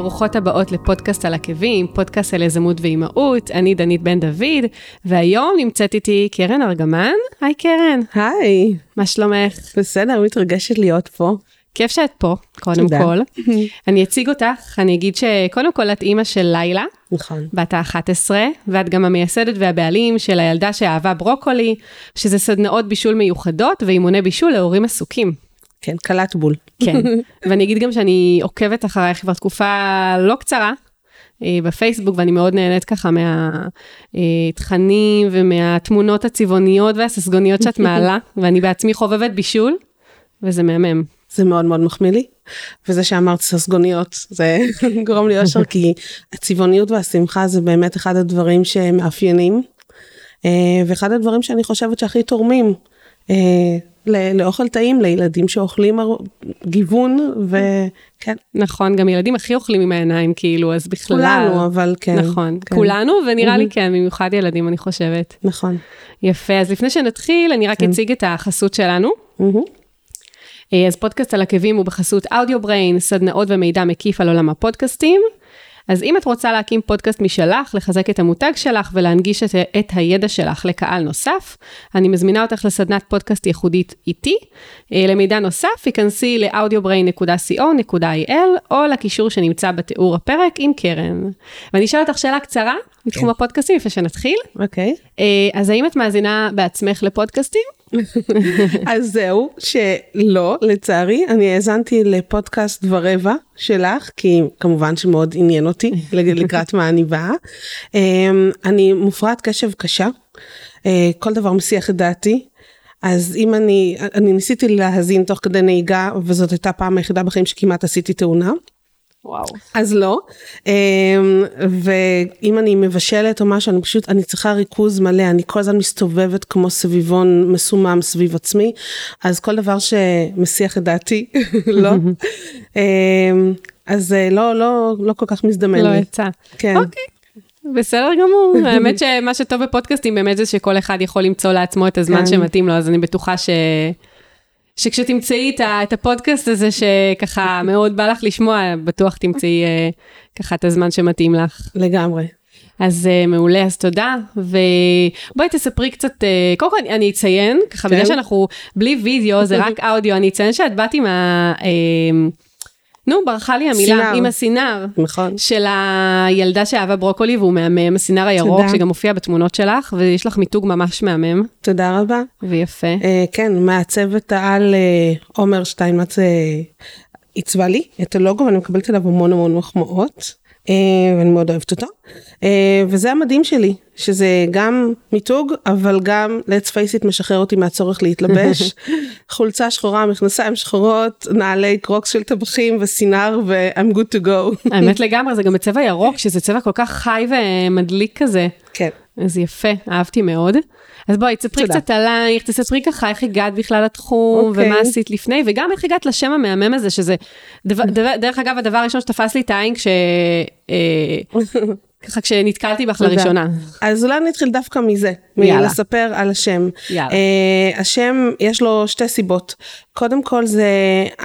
היי, ברוכות הבאות לפודקאסט על עקבים, פודקאסט על יזמות ואימהות, אני דנית בן דוד, והיום נמצאת איתי קרן ארגמן. היי קרן. היי. מה שלומך? בסדר, מתרגשת להיות פה. כיף שאת פה, קודם תודה. כל. אני אציג אותך, אני אגיד שקודם כל את אימא של לילה, נכון. בת ה-11, ואת גם המייסדת והבעלים של הילדה שאהבה ברוקולי, שזה סדנאות בישול מיוחדות ואימוני בישול להורים עסוקים. כן, קלט בול. כן, ואני אגיד גם שאני עוקבת אחרייך כבר תקופה לא קצרה. אה, בפייסבוק ואני מאוד נהנית ככה מהתכנים ומהתמונות הצבעוניות והססגוניות שאת מעלה ואני בעצמי חובבת בישול וזה מהמם. זה מאוד מאוד מחמיא לי. וזה שאמרת ססגוניות, זה גורם לי אושר, כי הצבעוניות והשמחה זה באמת אחד הדברים שמאפיינים. אה, ואחד הדברים שאני חושבת שהכי תורמים אה, לאוכל טעים, לילדים שאוכלים גיוון, וכן, נכון, גם ילדים הכי אוכלים עם העיניים כאילו, אז בכלל. כולנו, אבל כן. נכון, כן. כולנו ונראה לי מהמם. כן, במיוחד ילדים אני חושבת. נכון. יפה, אז לפני שנתחיל אני רק כן. אציג את החסות שלנו. מהמם. אה, אז פודקאסט על עקבים הוא בחסות אודיו בריין, סדנאות ומידע מקיף על עולם הפודקאסטים. אז אם את רוצה להקים פודקאסט משלך, לחזק את המותג שלך ולהנגיש את, את הידע שלך לקהל נוסף, אני מזמינה אותך לסדנת פודקאסט ייחודית איתי. אה, למידע נוסף, היכנסי ל-audiobrain.co.il או לקישור שנמצא בתיאור הפרק עם קרן. ואני אשאל אותך שאלה קצרה מתחום כן. הפודקאסטים לפני שנתחיל. אוקיי. אה, אז האם את מאזינה בעצמך לפודקאסטים? אז זהו, שלא, לצערי, אני האזנתי לפודקאסט ורבע שלך, כי כמובן שמאוד עניין אותי לקראת מה אני באה. אמ, אני מופרעת קשב קשה, אה, כל דבר מסיח את דעתי. אז אם אני, אני ניסיתי להאזין תוך כדי נהיגה, וזאת הייתה פעם היחידה בחיים שכמעט עשיתי תאונה. וואו. אז לא. אמ, ואם אני מבשלת או משהו, אני פשוט, אני צריכה ריכוז מלא, אני כל הזמן מסתובבת כמו סביבון מסומם סביב עצמי, אז כל דבר שמסיח את דעתי, לא. אמ, אז אה, לא, לא, לא כל כך מזדמן לא לי. יצא. כן. אוקיי. בסדר גמור, האמת שמה שטוב בפודקאסטים באמת זה שכל אחד יכול למצוא לעצמו את הזמן כן. שמתאים לו, אז אני בטוחה ש... שכשתמצאי את, הפודקאסט הזה שככה מאוד בא לך לשמוע, בטוח תמצאי אה, ככה את הזמן שמתאים לך. לגמרי. אז uh, מעולה, אז תודה. ובואי תספרי קצת, uh, קודם כל אני, אני אציין, ככה כן. בגלל שאנחנו בלי וידאו, זה רק אודיו, אני אציין שאת באת עם ה... Uh, נו, ברחה לי המילה, סינר. עם הסינר. נכון. של הילדה שאהבה ברוקולי והוא מהמם, הסינר הירוק תודה. שגם מופיע בתמונות שלך, ויש לך מיתוג ממש מהמם תודה רבה. ויפה. אה, כן, מעצבת העל אה, עומר שטיינמץ אה, עיצבה לי את הלוגו ואני מקבלת עליו המון המון מחמאות. אה, ואני מאוד אוהבת אותו. אה, וזה המדהים שלי, שזה גם מיתוג, אבל גם, let's face it, משחרר אותי מהצורך להתלבש. חולצה שחורה, מכנסיים שחורות, נעלי קרוקס של טבחים וסינר ו-I'm good to go. האמת לגמרי, זה גם בצבע ירוק, שזה צבע כל כך חי ומדליק כזה. כן. אז יפה, אהבתי מאוד. אז בואי, תספרי. קצת עלייך, תספרי ככה איך הגעת בכלל לתחום, אוקיי. ומה עשית לפני, וגם איך הגעת לשם המהמם הזה, שזה, דבר, דבר, דרך אגב, הדבר הראשון שתפס לי את העין כש... ככה כשנתקלתי בך. לראשונה. אז אולי אני אתחיל דווקא מזה. מלספר על השם. יאללה. Uh, השם יש לו שתי סיבות. קודם כל זה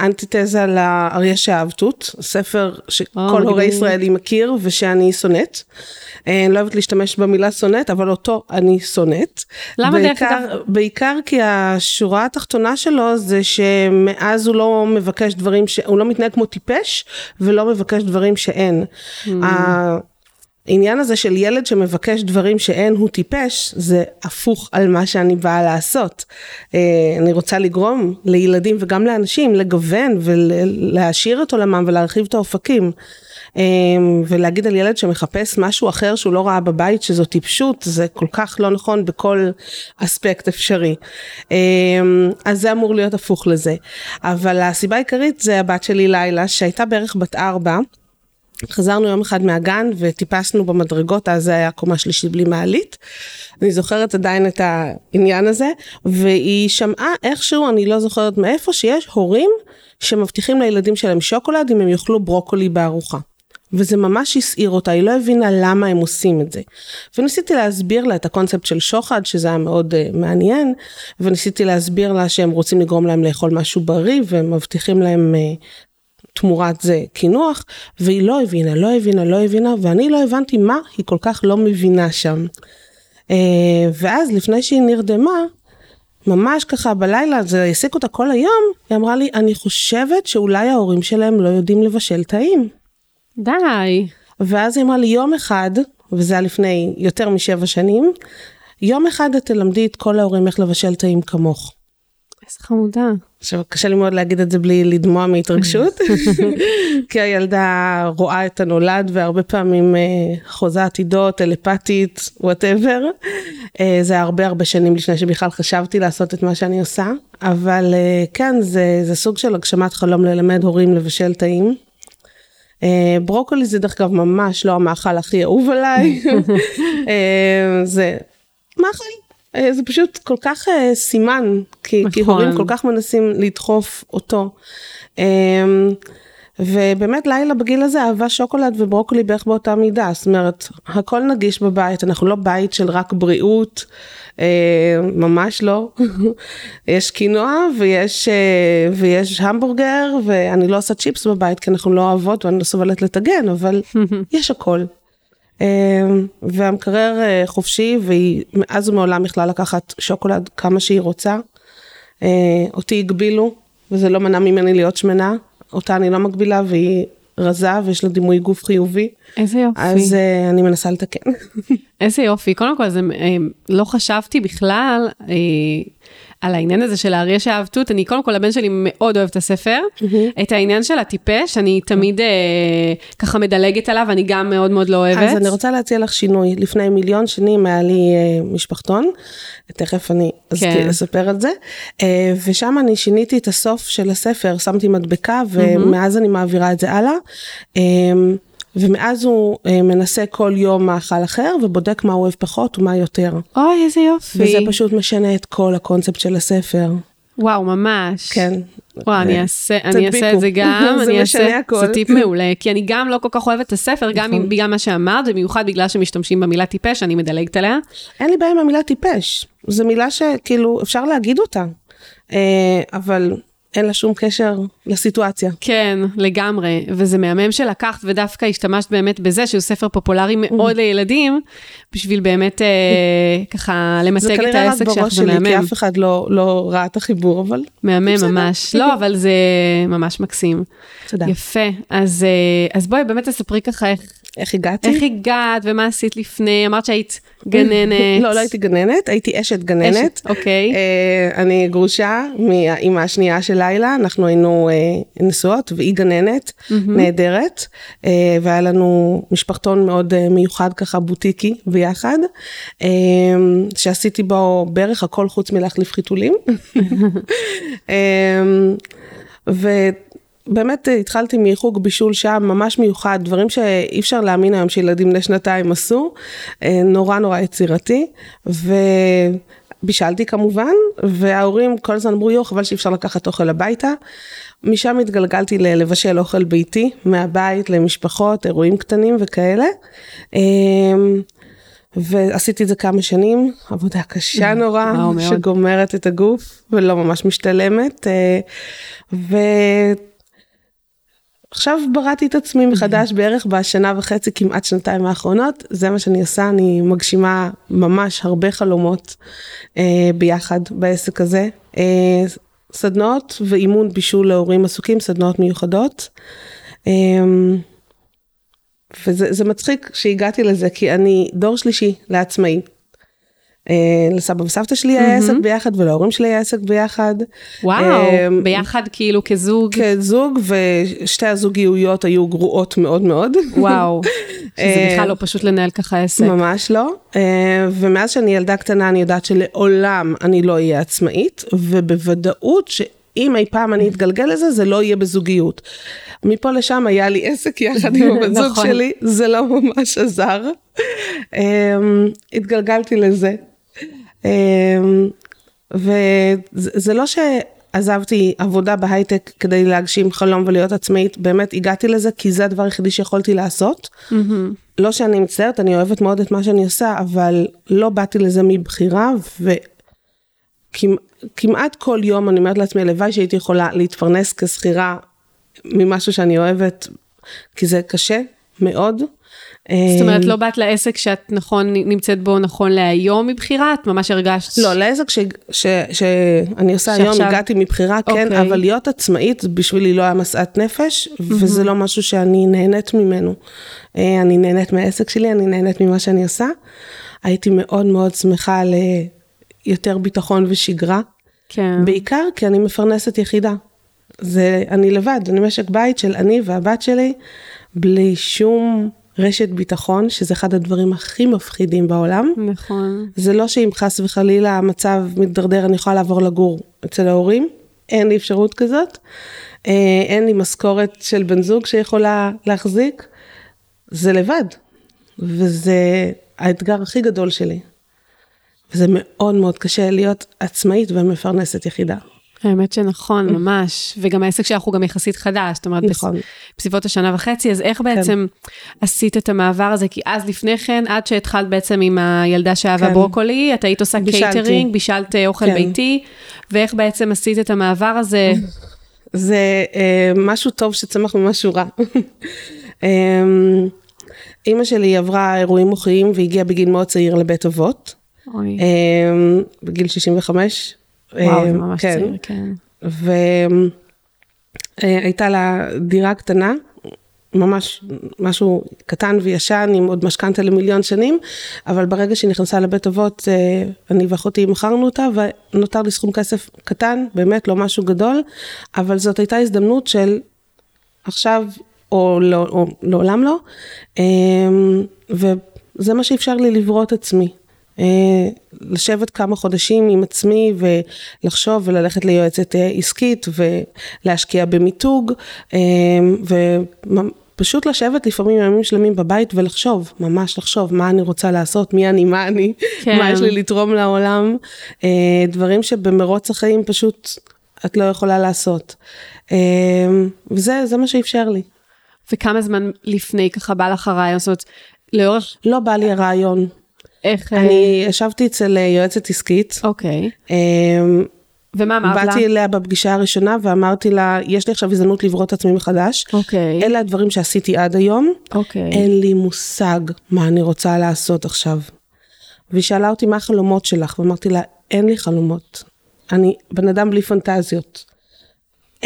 אנטיתזה לאריה שאהבתות, ספר שכל מגניב. הורה ישראלי מכיר ושאני שונאת. אה, אני לא אוהבת להשתמש במילה שונאת, אבל אותו אני שונאת. למה דרך אגב? בעיקר כי השורה התחתונה שלו זה שמאז הוא לא מבקש דברים, ש... הוא לא מתנהג כמו טיפש ולא מבקש דברים שאין. Mm. העניין הזה של ילד שמבקש דברים שאין הוא טיפש, זה הפוך על מה שאני באה לעשות. אה, אני רוצה לגרום לילדים וגם לאנשים לגוון ולהעשיר את עולמם ולהרחיב את האופקים. אה, ולהגיד על ילד שמחפש משהו אחר שהוא לא ראה בבית שזו טיפשות, זה כל כך לא נכון בכל אספקט אפשרי. אה, אז זה אמור להיות הפוך לזה. אבל הסיבה העיקרית זה הבת שלי לילה, שהייתה בערך בת ארבע. חזרנו יום אחד מהגן וטיפסנו במדרגות, אז זה היה קומה שלישית בלי מעלית. אני זוכרת עדיין את העניין הזה, והיא שמעה איכשהו, אני לא זוכרת מאיפה, שיש הורים שמבטיחים לילדים שלהם שוקולד אם הם יאכלו ברוקולי בארוחה. וזה ממש הסעיר אותה, היא לא הבינה למה הם עושים את זה. וניסיתי להסביר לה את הקונספט של שוחד, שזה היה מאוד uh, מעניין, וניסיתי להסביר לה שהם רוצים לגרום להם לאכול משהו בריא, והם מבטיחים להם uh, תמורת זה קינוח, והיא לא הבינה, לא הבינה, לא הבינה, ואני לא הבנתי מה היא כל כך לא מבינה שם. אה, ואז לפני שהיא נרדמה, ממש ככה בלילה, זה העסיק אותה כל היום, היא אמרה לי, אני חושבת שאולי ההורים שלהם לא יודעים לבשל טעים. די. ואז היא אמרה לי, יום אחד, וזה היה לפני יותר משבע שנים, יום אחד את תלמדי את כל ההורים איך לבשל טעים כמוך. איזה חמודה. עכשיו, קשה לי מאוד להגיד את זה בלי לדמוע מהתרגשות, כי הילדה רואה את הנולד והרבה פעמים אה, חוזה עתידות, טלפתית, whatever. אה, זה הרבה הרבה שנים לפני שבכלל חשבתי לעשות את מה שאני עושה, אבל אה, כן, זה, זה סוג של הגשמת חלום ללמד הורים לבשל טעים. ברוקולי זה דרך אגב ממש לא המאכל הכי אהוב עליי, זה מאכל זה פשוט כל כך uh, סימן, כי, נכון. כי הורים כל כך מנסים לדחוף אותו. Um, ובאמת לילה בגיל הזה אהבה שוקולד וברוקולי בערך באותה מידה, זאת אומרת, הכל נגיש בבית, אנחנו לא בית של רק בריאות, uh, ממש לא. יש קינוע ויש, uh, ויש המבורגר, ואני לא עושה צ'יפס בבית כי אנחנו לא אוהבות ואני לא סובלת לטגן, אבל יש הכל. אמ, והמקרר אה, חופשי והיא מאז ומעולם יכלה לקחת שוקולד כמה שהיא רוצה. אה, אותי הגבילו וזה לא מנע ממני להיות שמנה, אותה אני לא מגבילה והיא רזה ויש לה דימוי גוף חיובי. איזה יופי. אז uh, אני מנסה לתקן. איזה יופי. קודם כל, זה, לא חשבתי בכלל על העניין הזה של האריה שאהב תות, אני קודם כל הבן שלי מאוד אוהב את הספר, mm-hmm. את העניין של הטיפש, אני תמיד אה, ככה מדלגת עליו, אני גם מאוד מאוד לא אוהבת. אז אני רוצה להציע לך שינוי, לפני מיליון שנים היה לי אה, משפחתון, תכף אני כן. לספר את זה, אה, ושם אני שיניתי את הסוף של הספר, שמתי מדבקה, ומאז mm-hmm. אני מעבירה את זה הלאה. אה, ומאז הוא אה, מנסה כל יום מאכל אחר ובודק מה הוא אוהב פחות ומה יותר. אוי, איזה יופי. וזה פשוט משנה את כל הקונספט של הספר. וואו, ממש. כן. וואו, אני אעשה, אני אעשה את זה גם, זה משנה הכל. זה טיפ מעולה, כי אני גם לא כל כך אוהבת את הספר, גם נכון. בגלל מה שאמרת, במיוחד בגלל שמשתמשים במילה טיפש, אני מדלגת עליה. אין לי בעיה עם המילה טיפש, זו מילה שכאילו אפשר להגיד אותה, אה, אבל אין לה שום קשר לסיטואציה. כן, לגמרי, וזה מהמם שלקחת ודווקא השתמשת באמת בזה, שהוא ספר פופולרי מאוד mm. לילדים, בשביל באמת אה, ככה למתג את העסק שלך, זה מהמם. זה כנראה רק בראש שלי, כי אף אחד לא, לא ראה את החיבור, אבל... מהמם ממש, לא, אבל זה ממש מקסים. תודה. יפה, אז, אה, אז בואי באמת תספרי ככה איך... איך הגעתי? איך הגעת ומה עשית לפני, אמרת שהיית גננת. לא, לא הייתי גננת, הייתי אשת גננת. אשת, אוקיי. Uh, אני גרושה מהאימא השנייה של לילה, אנחנו היינו uh, נשואות והיא גננת mm-hmm. נהדרת, uh, והיה לנו משפחתון מאוד uh, מיוחד ככה בוטיקי ביחד, uh, שעשיתי בו בערך הכל חוץ מלהחליף חיתולים. uh, ו... באמת התחלתי מחוג בישול שם ממש מיוחד, דברים שאי אפשר להאמין היום שילדים בני שנתיים עשו, אה, נורא נורא יצירתי, ובישלתי כמובן, וההורים כל הזמן אמרו יו חבל שאי אפשר לקחת אוכל הביתה. משם התגלגלתי לבשל אוכל ביתי, מהבית למשפחות, אירועים קטנים וכאלה. אה, ועשיתי את זה כמה שנים, עבודה קשה נורא, שגומרת את הגוף ולא ממש משתלמת. אה, ו... עכשיו בראתי את עצמי מחדש בערך בשנה וחצי, כמעט שנתיים האחרונות, זה מה שאני עושה, אני מגשימה ממש הרבה חלומות אה, ביחד בעסק הזה. אה, סדנאות ואימון בישול להורים עסוקים, סדנאות מיוחדות. אה, וזה מצחיק שהגעתי לזה, כי אני דור שלישי לעצמאי. אה, לסבא וסבתא שלי היה עסק ביחד ולהורים שלי היה עסק ביחד. וואו, אה, ביחד כאילו כזוג? כזוג ושתי הזוגיות היו גרועות מאוד מאוד. וואו, שזה אה, בכלל לא פשוט לנהל ככה עסק. ממש לא, ומאז שאני ילדה קטנה אני יודעת שלעולם אני לא אהיה עצמאית, ובוודאות שאם אי פעם אני אתגלגל לזה זה לא יהיה בזוגיות. מפה לשם היה לי עסק יחד עם הבת זוג נכון. שלי, זה לא ממש עזר. התגלגלתי לזה. אמ, וזה לא שעזבתי עבודה בהייטק כדי להגשים חלום ולהיות עצמאית, באמת הגעתי לזה כי זה הדבר היחידי שיכולתי לעשות. Mm-hmm. לא שאני מצטערת, אני אוהבת מאוד את מה שאני עושה, אבל לא באתי לזה מבחירה, וכמעט כל יום אני אומרת לעצמי, הלוואי שהייתי יכולה להתפרנס כשכירה ממשהו שאני אוהבת, כי זה קשה מאוד. זאת אומרת, לא באת לעסק שאת נכון, נמצאת בו נכון להיום מבחירה? את ממש הרגשת... לא, לעסק ש, ש, שאני עושה שעכשיו... היום, הגעתי מבחירה, כן, אוקיי. אבל להיות עצמאית בשבילי לא היה משאת נפש, mm-hmm. וזה לא משהו שאני נהנית ממנו. אה, אני נהנית מהעסק שלי, אני נהנית ממה שאני עושה. הייתי מאוד מאוד שמחה ליותר ביטחון ושגרה. כן. בעיקר כי אני מפרנסת יחידה. זה, אני לבד, אני משק בית של אני והבת שלי, בלי שום רשת ביטחון, שזה אחד הדברים הכי מפחידים בעולם. נכון. זה לא שאם חס וחלילה המצב מתדרדר, אני יכולה לעבור לגור אצל ההורים, אין לי אפשרות כזאת. אה, אין לי משכורת של בן זוג שיכולה להחזיק, זה לבד. וזה האתגר הכי גדול שלי. וזה מאוד מאוד קשה להיות עצמאית ומפרנסת יחידה. האמת שנכון, ממש, וגם העסק שלך הוא גם יחסית חדש, זאת אומרת, נכון. בסביבות השנה וחצי, אז איך כן. בעצם כן. עשית את המעבר הזה? כי אז לפני כן, עד שהתחלת בעצם עם הילדה שאהבה כן. ברוקולי, את היית עושה בישלתי. קייטרינג, בישלת אה, אוכל כן. ביתי, ואיך בעצם עשית את המעבר הזה? זה אה, משהו טוב שצמח ממשהו רע. אה, אימא שלי עברה אירועים מוחיים והגיעה בגיל מאוד צעיר לבית אבות. אה, בגיל 65. וואו, זה ממש כן. צעיר, כן. והייתה לה דירה קטנה, ממש משהו קטן וישן עם עוד משכנתה למיליון שנים, אבל ברגע שהיא נכנסה לבית אבות, אני ואחותי מכרנו אותה ונותר לי סכום כסף קטן, באמת לא משהו גדול, אבל זאת הייתה הזדמנות של עכשיו או, לא, או לעולם לא, וזה מה שאפשר לי לברוא את עצמי. אה, לשבת כמה חודשים עם עצמי ולחשוב וללכת ליועצת אה, עסקית ולהשקיע במיתוג אה, ופשוט לשבת לפעמים ימים שלמים בבית ולחשוב, ממש לחשוב מה אני רוצה לעשות, מי אני, מה אני, כן. מה יש לי לתרום לעולם, דברים שבמרוץ החיים פשוט את לא יכולה לעשות. וזה מה שאפשר לי. וכמה זמן לפני ככה בא לך הרעיון? זאת אומרת, לאורך... לא בא לי הרעיון. איך... אני ישבתי אצל אה, יועצת עסקית. אוקיי. אמ, ומה אמרת לה? באתי אליה בפגישה הראשונה ואמרתי לה, יש לי עכשיו הזדמנות לברוא את עצמי מחדש. אוקיי. אלה הדברים שעשיתי עד היום. אוקיי. אין לי מושג מה אני רוצה לעשות עכשיו. והיא שאלה אותי מה החלומות שלך, ואמרתי לה, אין לי חלומות. אני בן אדם בלי פנטזיות.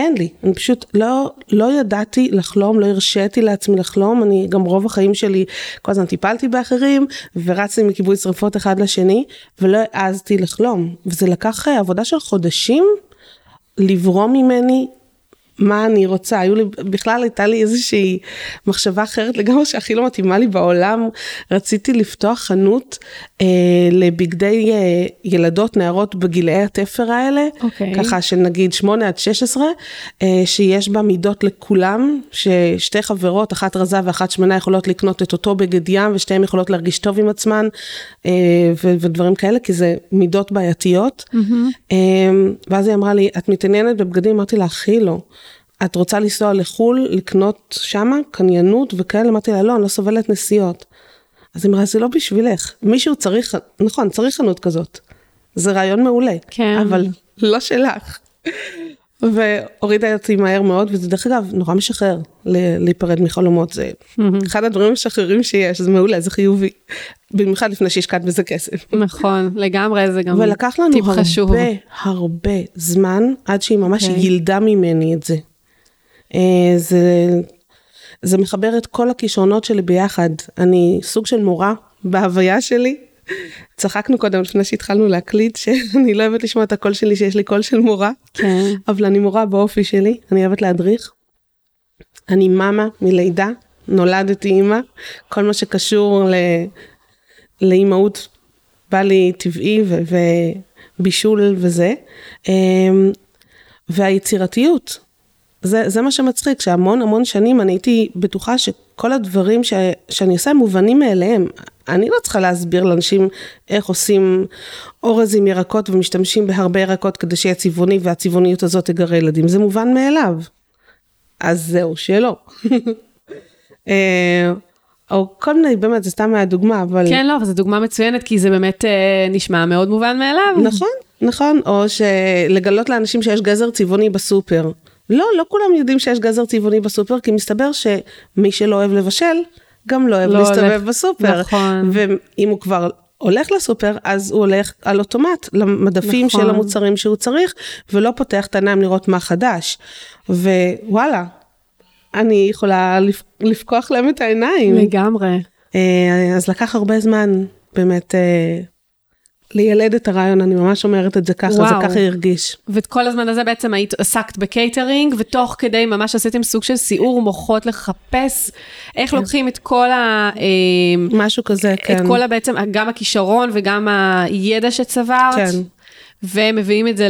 אין לי, אני פשוט לא, לא ידעתי לחלום, לא הרשיתי לעצמי לחלום, אני גם רוב החיים שלי כל הזמן טיפלתי באחרים ורצתי מכיבוי שרפות אחד לשני ולא העזתי לחלום. וזה לקח אה, עבודה של חודשים לברוא ממני מה אני רוצה, היו לי, בכלל הייתה לי איזושהי מחשבה אחרת לגמרי שהכי לא מתאימה לי בעולם, רציתי לפתוח חנות אה, לבגדי אה, ילדות, נערות בגילאי התפר האלה, okay. אוקיי. ככה של נגיד 8 עד 16, אה, שיש בה מידות לכולם, ששתי חברות, אחת רזה ואחת שמנה יכולות לקנות את אותו בגד ים, ושתיהן יכולות להרגיש טוב עם עצמן, אה, ו- ודברים כאלה, כי זה מידות בעייתיות. Mm-hmm. אה, ואז היא אמרה לי, את מתעניינת בבגדים? אמרתי לה, הכי לא. את רוצה לנסוע לחו"ל, לקנות שמה, קניינות וכאלה? אמרתי לה, לא, אני לא סובלת נסיעות. אז היא אמרה, זה לא בשבילך. מישהו צריך, נכון, צריך חנות כזאת. זה רעיון מעולה. כן. אבל לא שלך. והורידה אותי מהר מאוד, וזה דרך אגב נורא משחרר להיפרד מחלומות, זה אחד הדברים המשחררים שיש, זה מעולה, זה חיובי. במיוחד לפני שהשקעת בזה כסף. נכון, לגמרי, זה גם ולקח לנו הרבה, חשוב. הרבה זמן, עד שהיא ממש okay. יילדה ממני את זה. אה, זה, זה מחבר את כל הכישרונות שלי ביחד. אני סוג של מורה בהוויה שלי. צחקנו קודם לפני שהתחלנו להקליט שאני לא אוהבת לשמוע את הקול שלי שיש לי קול של מורה. כן. אבל אני מורה באופי שלי, אני אוהבת להדריך. אני מאמה מלידה, נולדתי אימא, כל מה שקשור ל... לאימהות בא לי טבעי ו... ובישול וזה. אמ, והיצירתיות, זה, זה מה שמצחיק, שהמון המון שנים אני הייתי בטוחה שכל הדברים ש, שאני עושה מובנים מאליהם. אני לא צריכה להסביר לאנשים איך עושים אורז עם ירקות ומשתמשים בהרבה ירקות כדי שיהיה צבעוני והצבעוניות הזאת תגרה ילדים, זה מובן מאליו. אז זהו, שלא. אה, או כל מיני, באמת, זה סתם מהדוגמה, אבל... כן, לא, אבל זו דוגמה מצוינת, כי זה באמת אה, נשמע מאוד מובן מאליו. נכון, נכון, או שלגלות לאנשים שיש גזר צבעוני בסופר. לא, לא כולם יודעים שיש גזר צבעוני בסופר, כי מסתבר שמי שלא אוהב לבשל, גם לא אוהב לא להסתובב הולך. בסופר. נכון. ואם הוא כבר הולך לסופר, אז הוא הולך על אוטומט למדפים נכון. של המוצרים שהוא צריך, ולא פותח את העיניים לראות מה חדש. ווואלה, אני יכולה לפ- לפקוח להם את העיניים. לגמרי. אה, אז לקח הרבה זמן באמת אה, לילד את הרעיון, אני ממש אומרת את זה ככה, זה וואו. ככה הרגיש. ואת כל הזמן הזה בעצם היית עסקת בקייטרינג, ותוך כדי ממש עשיתם סוג של סיעור מוחות לחפש איך לוקחים את כל ה... אה, משהו כזה, כן. את כל ה... בעצם, גם הכישרון וגם הידע שצברת. כן. ומביאים את זה.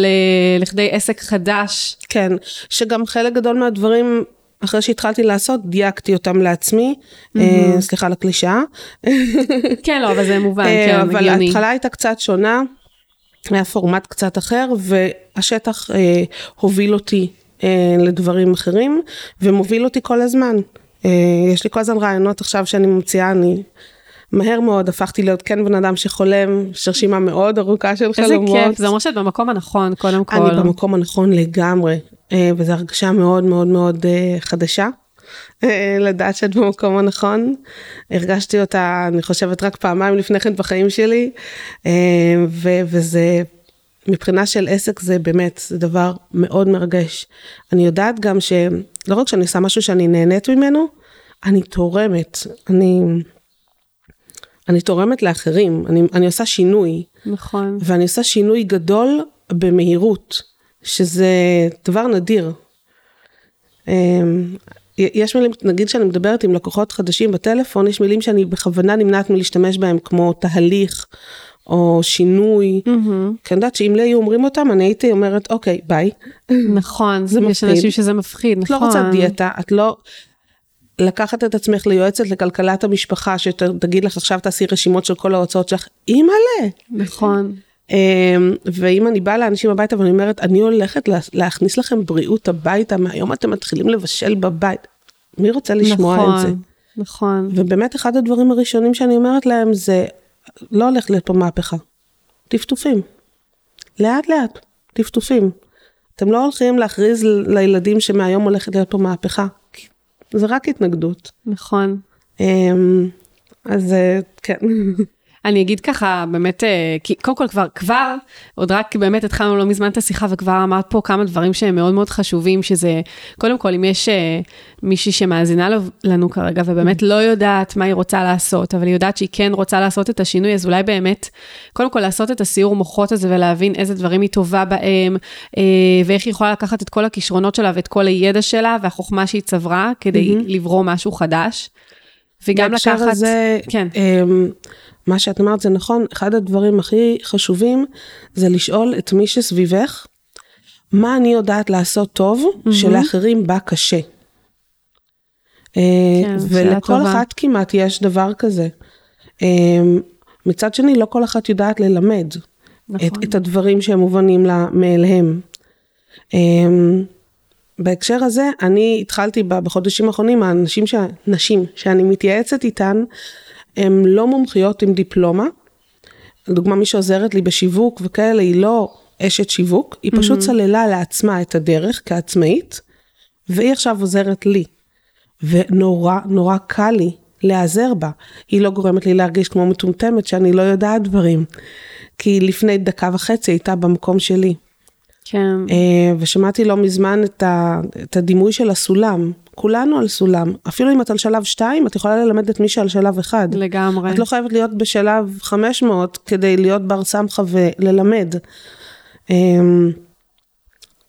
לכדי עסק חדש. כן, שגם חלק גדול מהדברים, אחרי שהתחלתי לעשות, דייקתי אותם לעצמי, אה, סליחה על הקלישאה. כן, לא, אבל זה מובן, אה, כן, אבל הגיוני. ההתחלה הייתה קצת שונה, היה פורמט קצת אחר, והשטח אה, הוביל אותי אה, לדברים אחרים, ומוביל אותי כל הזמן. אה, יש לי כל הזמן רעיונות עכשיו שאני ממציאה, אני מהר מאוד הפכתי להיות כן בן אדם שחולם, יש רשימה מאוד ארוכה של איזה חלומות. כיף, זה אומר שאת במקום הנכון, קודם כל. אני במקום הנכון לגמרי, וזו הרגשה מאוד מאוד מאוד אה, חדשה. אה, לדעת שאת במקום הנכון. הרגשתי אותה, אני חושבת, רק פעמיים לפני כן בחיים שלי, אה, ו- וזה, מבחינה של עסק זה באמת, זה דבר מאוד מרגש. אני יודעת גם שלא רק שאני עושה משהו שאני נהנית ממנו, אני תורמת, אני, אני תורמת לאחרים, אני, אני עושה שינוי. נכון. ואני עושה שינוי גדול במהירות, שזה דבר נדיר. אמ, יש מילים, נגיד שאני מדברת עם לקוחות חדשים בטלפון, יש מילים שאני בכוונה נמנעת מלהשתמש בהם, כמו תהליך או שינוי. מהמם. כי אני יודעת שאם לי היו אומרים אותם, אני הייתי אומרת, אוקיי, ביי. נכון, זה יש מפחיד. אנשים שזה מפחיד, את נכון. לא רוצה דיאטה, את לא... לקחת את עצמך ליועצת לכלכלת המשפחה, שתגיד לך עכשיו תעשי רשימות של כל ההוצאות שלך, אימא'לה. נכון. אמ, ואם אני באה לאנשים הביתה ואני אומרת, אני הולכת לה- להכניס לכם בריאות הביתה, מהיום אתם מתחילים לבשל בבית. מי רוצה לשמוע נכון, את זה? נכון. ובאמת אחד הדברים הראשונים שאני אומרת להם זה, לא הולך להיות פה מהפכה. טפטופים. לאט לאט, טפטופים. אתם לא הולכים להכריז לילדים שמהיום הולכת להיות פה מהפכה. זה רק התנגדות. נכון. אמ, אז אה, כן. אני אגיד ככה, באמת, אה, כי קודם כל כבר, כבר, עוד רק באמת התחלנו לא מזמן את השיחה וכבר אמרת פה כמה דברים שהם מאוד מאוד חשובים, שזה, קודם כל, אם יש אה, מישהי שמאזינה לנו כרגע ובאמת לא יודעת מה היא רוצה לעשות, אבל היא יודעת שהיא כן רוצה לעשות את השינוי, אז אולי באמת, קודם כל לעשות את הסיור מוחות הזה ולהבין איזה דברים היא טובה בהם, אה, ואיך היא יכולה לקחת את כל הכישרונות שלה ואת כל הידע שלה והחוכמה שהיא צברה, כדי לברוא משהו חדש. וגם לקחת, הזה, כן. אמ, מה שאת אמרת זה נכון, אחד הדברים הכי חשובים זה לשאול את מי שסביבך, מה אני יודעת לעשות טוב, שלאחרים בא קשה. אה, כן, ולכל טובה. אחת כמעט יש דבר כזה. אמ, מצד שני, לא כל אחת יודעת ללמד נכון. את, את הדברים שהם מובנים לה מאליהם. אמ, בהקשר הזה, אני התחלתי בחודשים האחרונים, האנשים, ש... נשים שאני מתייעצת איתן, הן לא מומחיות עם דיפלומה. לדוגמה, מי שעוזרת לי בשיווק וכאלה, היא לא אשת שיווק, היא פשוט סללה לעצמה את הדרך כעצמאית, והיא עכשיו עוזרת לי. ונורא נורא קל לי להיעזר בה. היא לא גורמת לי להרגיש כמו מטומטמת שאני לא יודעת דברים. כי לפני דקה וחצי הייתה במקום שלי. כן. אה, ושמעתי לא מזמן את, ה, את הדימוי של הסולם. כולנו על סולם. אפילו אם את על שלב 2, את יכולה ללמד את מי שעל שלב 1. לגמרי. את לא חייבת להיות בשלב 500 כדי להיות בר סמכה וללמד. אמ,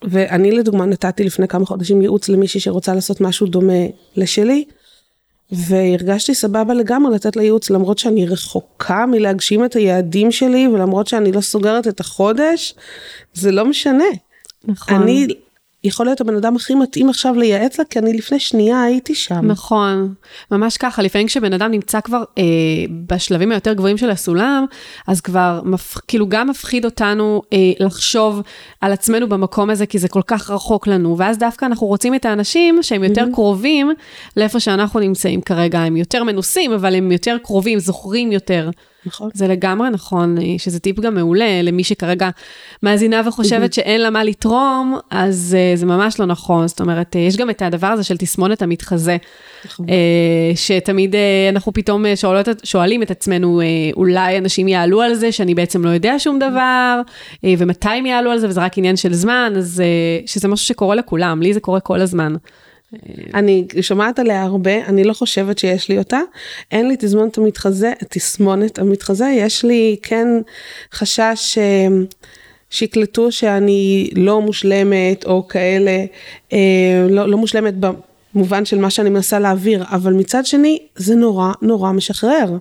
ואני לדוגמה נתתי לפני כמה חודשים ייעוץ למישהי שרוצה לעשות משהו דומה לשלי, והרגשתי סבבה לגמרי לתת לה ייעוץ למרות שאני רחוקה מלהגשים את היעדים שלי ולמרות שאני לא סוגרת את החודש, זה לא משנה. נכון. אני יכול להיות הבן אדם הכי מתאים עכשיו לייעץ לה, כי אני לפני שנייה הייתי שם. נכון, ממש ככה, לפעמים כשבן אדם נמצא כבר אה, בשלבים היותר גבוהים של הסולם, אז כבר מפ... כאילו גם מפחיד אותנו אה, לחשוב על עצמנו במקום הזה, כי זה כל כך רחוק לנו, ואז דווקא אנחנו רוצים את האנשים שהם יותר Mm-hmm. קרובים לאיפה שאנחנו נמצאים כרגע, הם יותר מנוסים, אבל הם יותר קרובים, זוכרים יותר נכון. זה לגמרי נכון, אה, שזה טיפ גם מעולה למי שכרגע מאזינה וחושבת שאין לה מה לתרום, אז uh, זה ממש לא נכון. זאת אומרת, uh, יש גם את הדבר הזה של תסמונת המתחזה, נכון. uh, שתמיד uh, אנחנו פתאום שואלות, שואלים את עצמנו, uh, אולי אנשים יעלו על זה שאני בעצם לא יודע שום דבר, uh, ומתי הם יעלו על זה, וזה רק עניין של זמן, אז uh, שזה משהו שקורה לכולם, לי זה קורה כל הזמן. אני שומעת עליה הרבה, אני לא חושבת שיש לי אותה. אין לי תסמונת המתחזה, תסמונת המתחזה, יש לי כן חשש אה, שיקלטו שאני לא מושלמת או כאלה, אה, לא, לא מושלמת במובן של מה שאני מנסה להעביר, אבל מצד שני זה נורא נורא משחרר.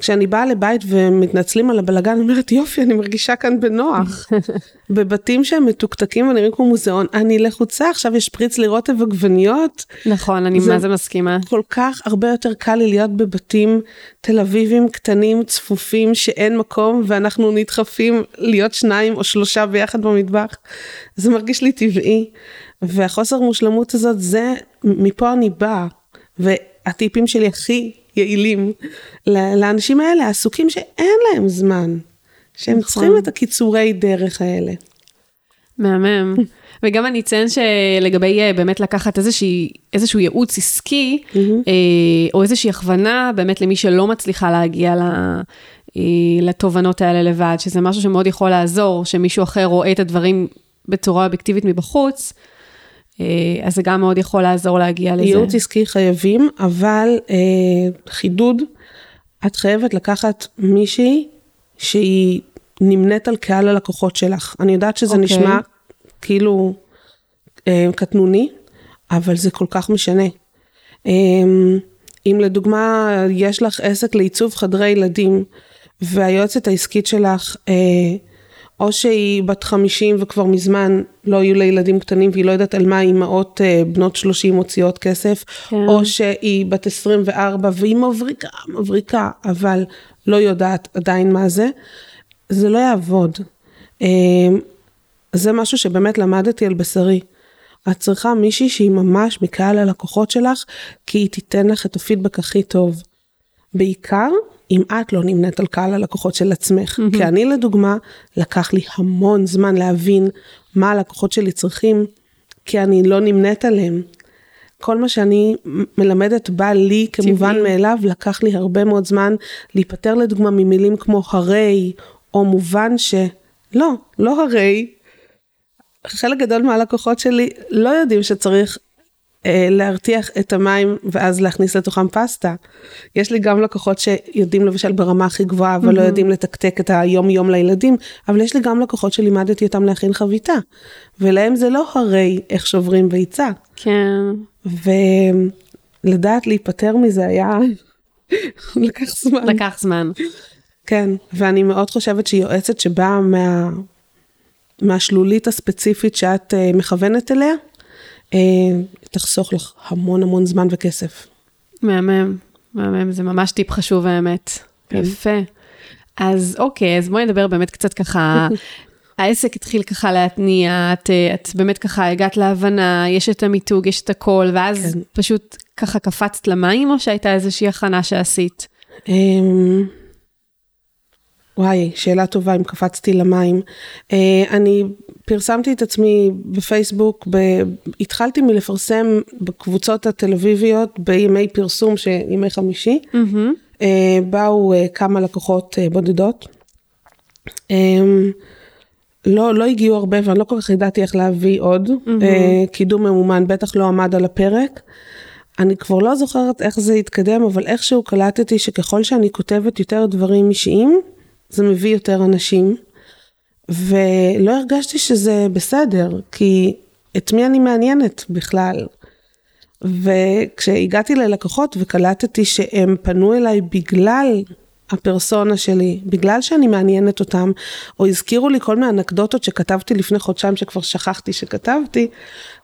כשאני באה לבית ומתנצלים על הבלגן, אני אומרת, יופי, אני מרגישה כאן בנוח. בבתים שהם מתוקתקים ונראים כמו מוזיאון, אני לחוצה, עכשיו יש פריץ לרוטב עגבניות. נכון, אני מה זה מסכימה. כל כך הרבה יותר קל לי להיות בבתים תל אביבים קטנים, צפופים, שאין מקום, ואנחנו נדחפים להיות שניים או שלושה ביחד במטבח. זה מרגיש לי טבעי. והחוסר מושלמות הזאת, זה, מפה אני באה. והטיפים שלי הכי יעילים לאנשים האלה, עסוקים שאין להם זמן, שהם נכון. צריכים את הקיצורי דרך האלה. מהמם. וגם אני אציין שלגבי אה, באמת לקחת איזושהי, איזשהו ייעוץ עסקי, mm-hmm. או איזושהי הכוונה באמת למי שלא מצליחה להגיע אה, לתובנות האלה לבד, שזה משהו שמאוד יכול לעזור, שמישהו אחר רואה את הדברים בצורה אובייקטיבית מבחוץ, אז זה גם מאוד יכול לעזור להגיע לזה. ייעוץ עסקי חייבים, אבל אה, חידוד, את חייבת לקחת מישהי שהיא נמנית על קהל הלקוחות שלך. אני יודעת שזה okay. אוקיי. נשמע כאילו אה, קטנוני, אבל זה כל כך משנה. אה, אם לדוגמה יש לך עסק לעיצוב חדרי ילדים, והיועצת העסקית שלך, אה, או שהיא בת 50 וכבר מזמן לא יהיו לה ילדים קטנים והיא לא יודעת על מה אימהות אה, בנות 30 מוציאות כסף, כן. או שהיא בת 24 והיא מבריקה, מבריקה, אבל לא יודעת עדיין מה זה, זה לא יעבוד. אה, זה משהו שבאמת למדתי על בשרי. את צריכה מישהי שהיא ממש מקהל הלקוחות שלך, כי היא תיתן לך את הפידבק הכי טוב. בעיקר אם את לא נמנית על קהל הלקוחות של עצמך. Mm-hmm. כי אני לדוגמה, לקח לי המון זמן להבין מה הלקוחות שלי צריכים, כי אני לא נמנית עליהם. כל מה שאני מלמדת בא לי כמובן טבעי. מאליו, לקח לי הרבה מאוד זמן להיפטר לדוגמה ממילים כמו הרי, או מובן ש... לא, לא הרי. חלק גדול מהלקוחות שלי לא יודעים שצריך להרתיח את המים ואז להכניס לתוכם פסטה. יש לי גם לקוחות שיודעים לבשל ברמה הכי גבוהה אבל mm-hmm. לא יודעים לתקתק את היום יום לילדים, אבל יש לי גם לקוחות שלימדתי אותם להכין חביתה. ולהם זה לא הרי איך שוברים ביצה. כן. ולדעת להיפטר מזה היה, לקח זמן. לקח זמן. כן, ואני מאוד חושבת שיועצת שבאה מה... מהשלולית הספציפית שאת uh, מכוונת אליה, תחסוך לך המון המון זמן וכסף. מהמם, מהמם, זה ממש טיפ חשוב האמת. כן. יפה. אז אוקיי, אז בואי נדבר באמת קצת ככה, העסק התחיל ככה להתניע, את, את באמת ככה הגעת להבנה, יש את המיתוג, יש את הכל, ואז כן. פשוט ככה קפצת למים, או שהייתה איזושהי הכנה שעשית? אמ, וואי, שאלה טובה אם קפצתי למים. אה, אני פרסמתי את עצמי בפייסבוק, ב... התחלתי מלפרסם בקבוצות התל אביביות בימי פרסום, ימי חמישי. Mm-hmm. באו אה, כמה לקוחות בודדות. לא, לא הגיעו הרבה ואני לא כל כך ידעתי איך להביא עוד. Mm-hmm. קידום ממומן בטח לא עמד על הפרק. אני כבר לא זוכרת איך זה התקדם, אבל איכשהו קלטתי שככל שאני כותבת יותר דברים אישיים, זה מביא יותר אנשים, ולא הרגשתי שזה בסדר, כי את מי אני מעניינת בכלל? וכשהגעתי ללקוחות וקלטתי שהם פנו אליי בגלל הפרסונה שלי, בגלל שאני מעניינת אותם, או הזכירו לי כל מיני אנקדוטות שכתבתי לפני חודשיים שכבר שכחתי שכתבתי,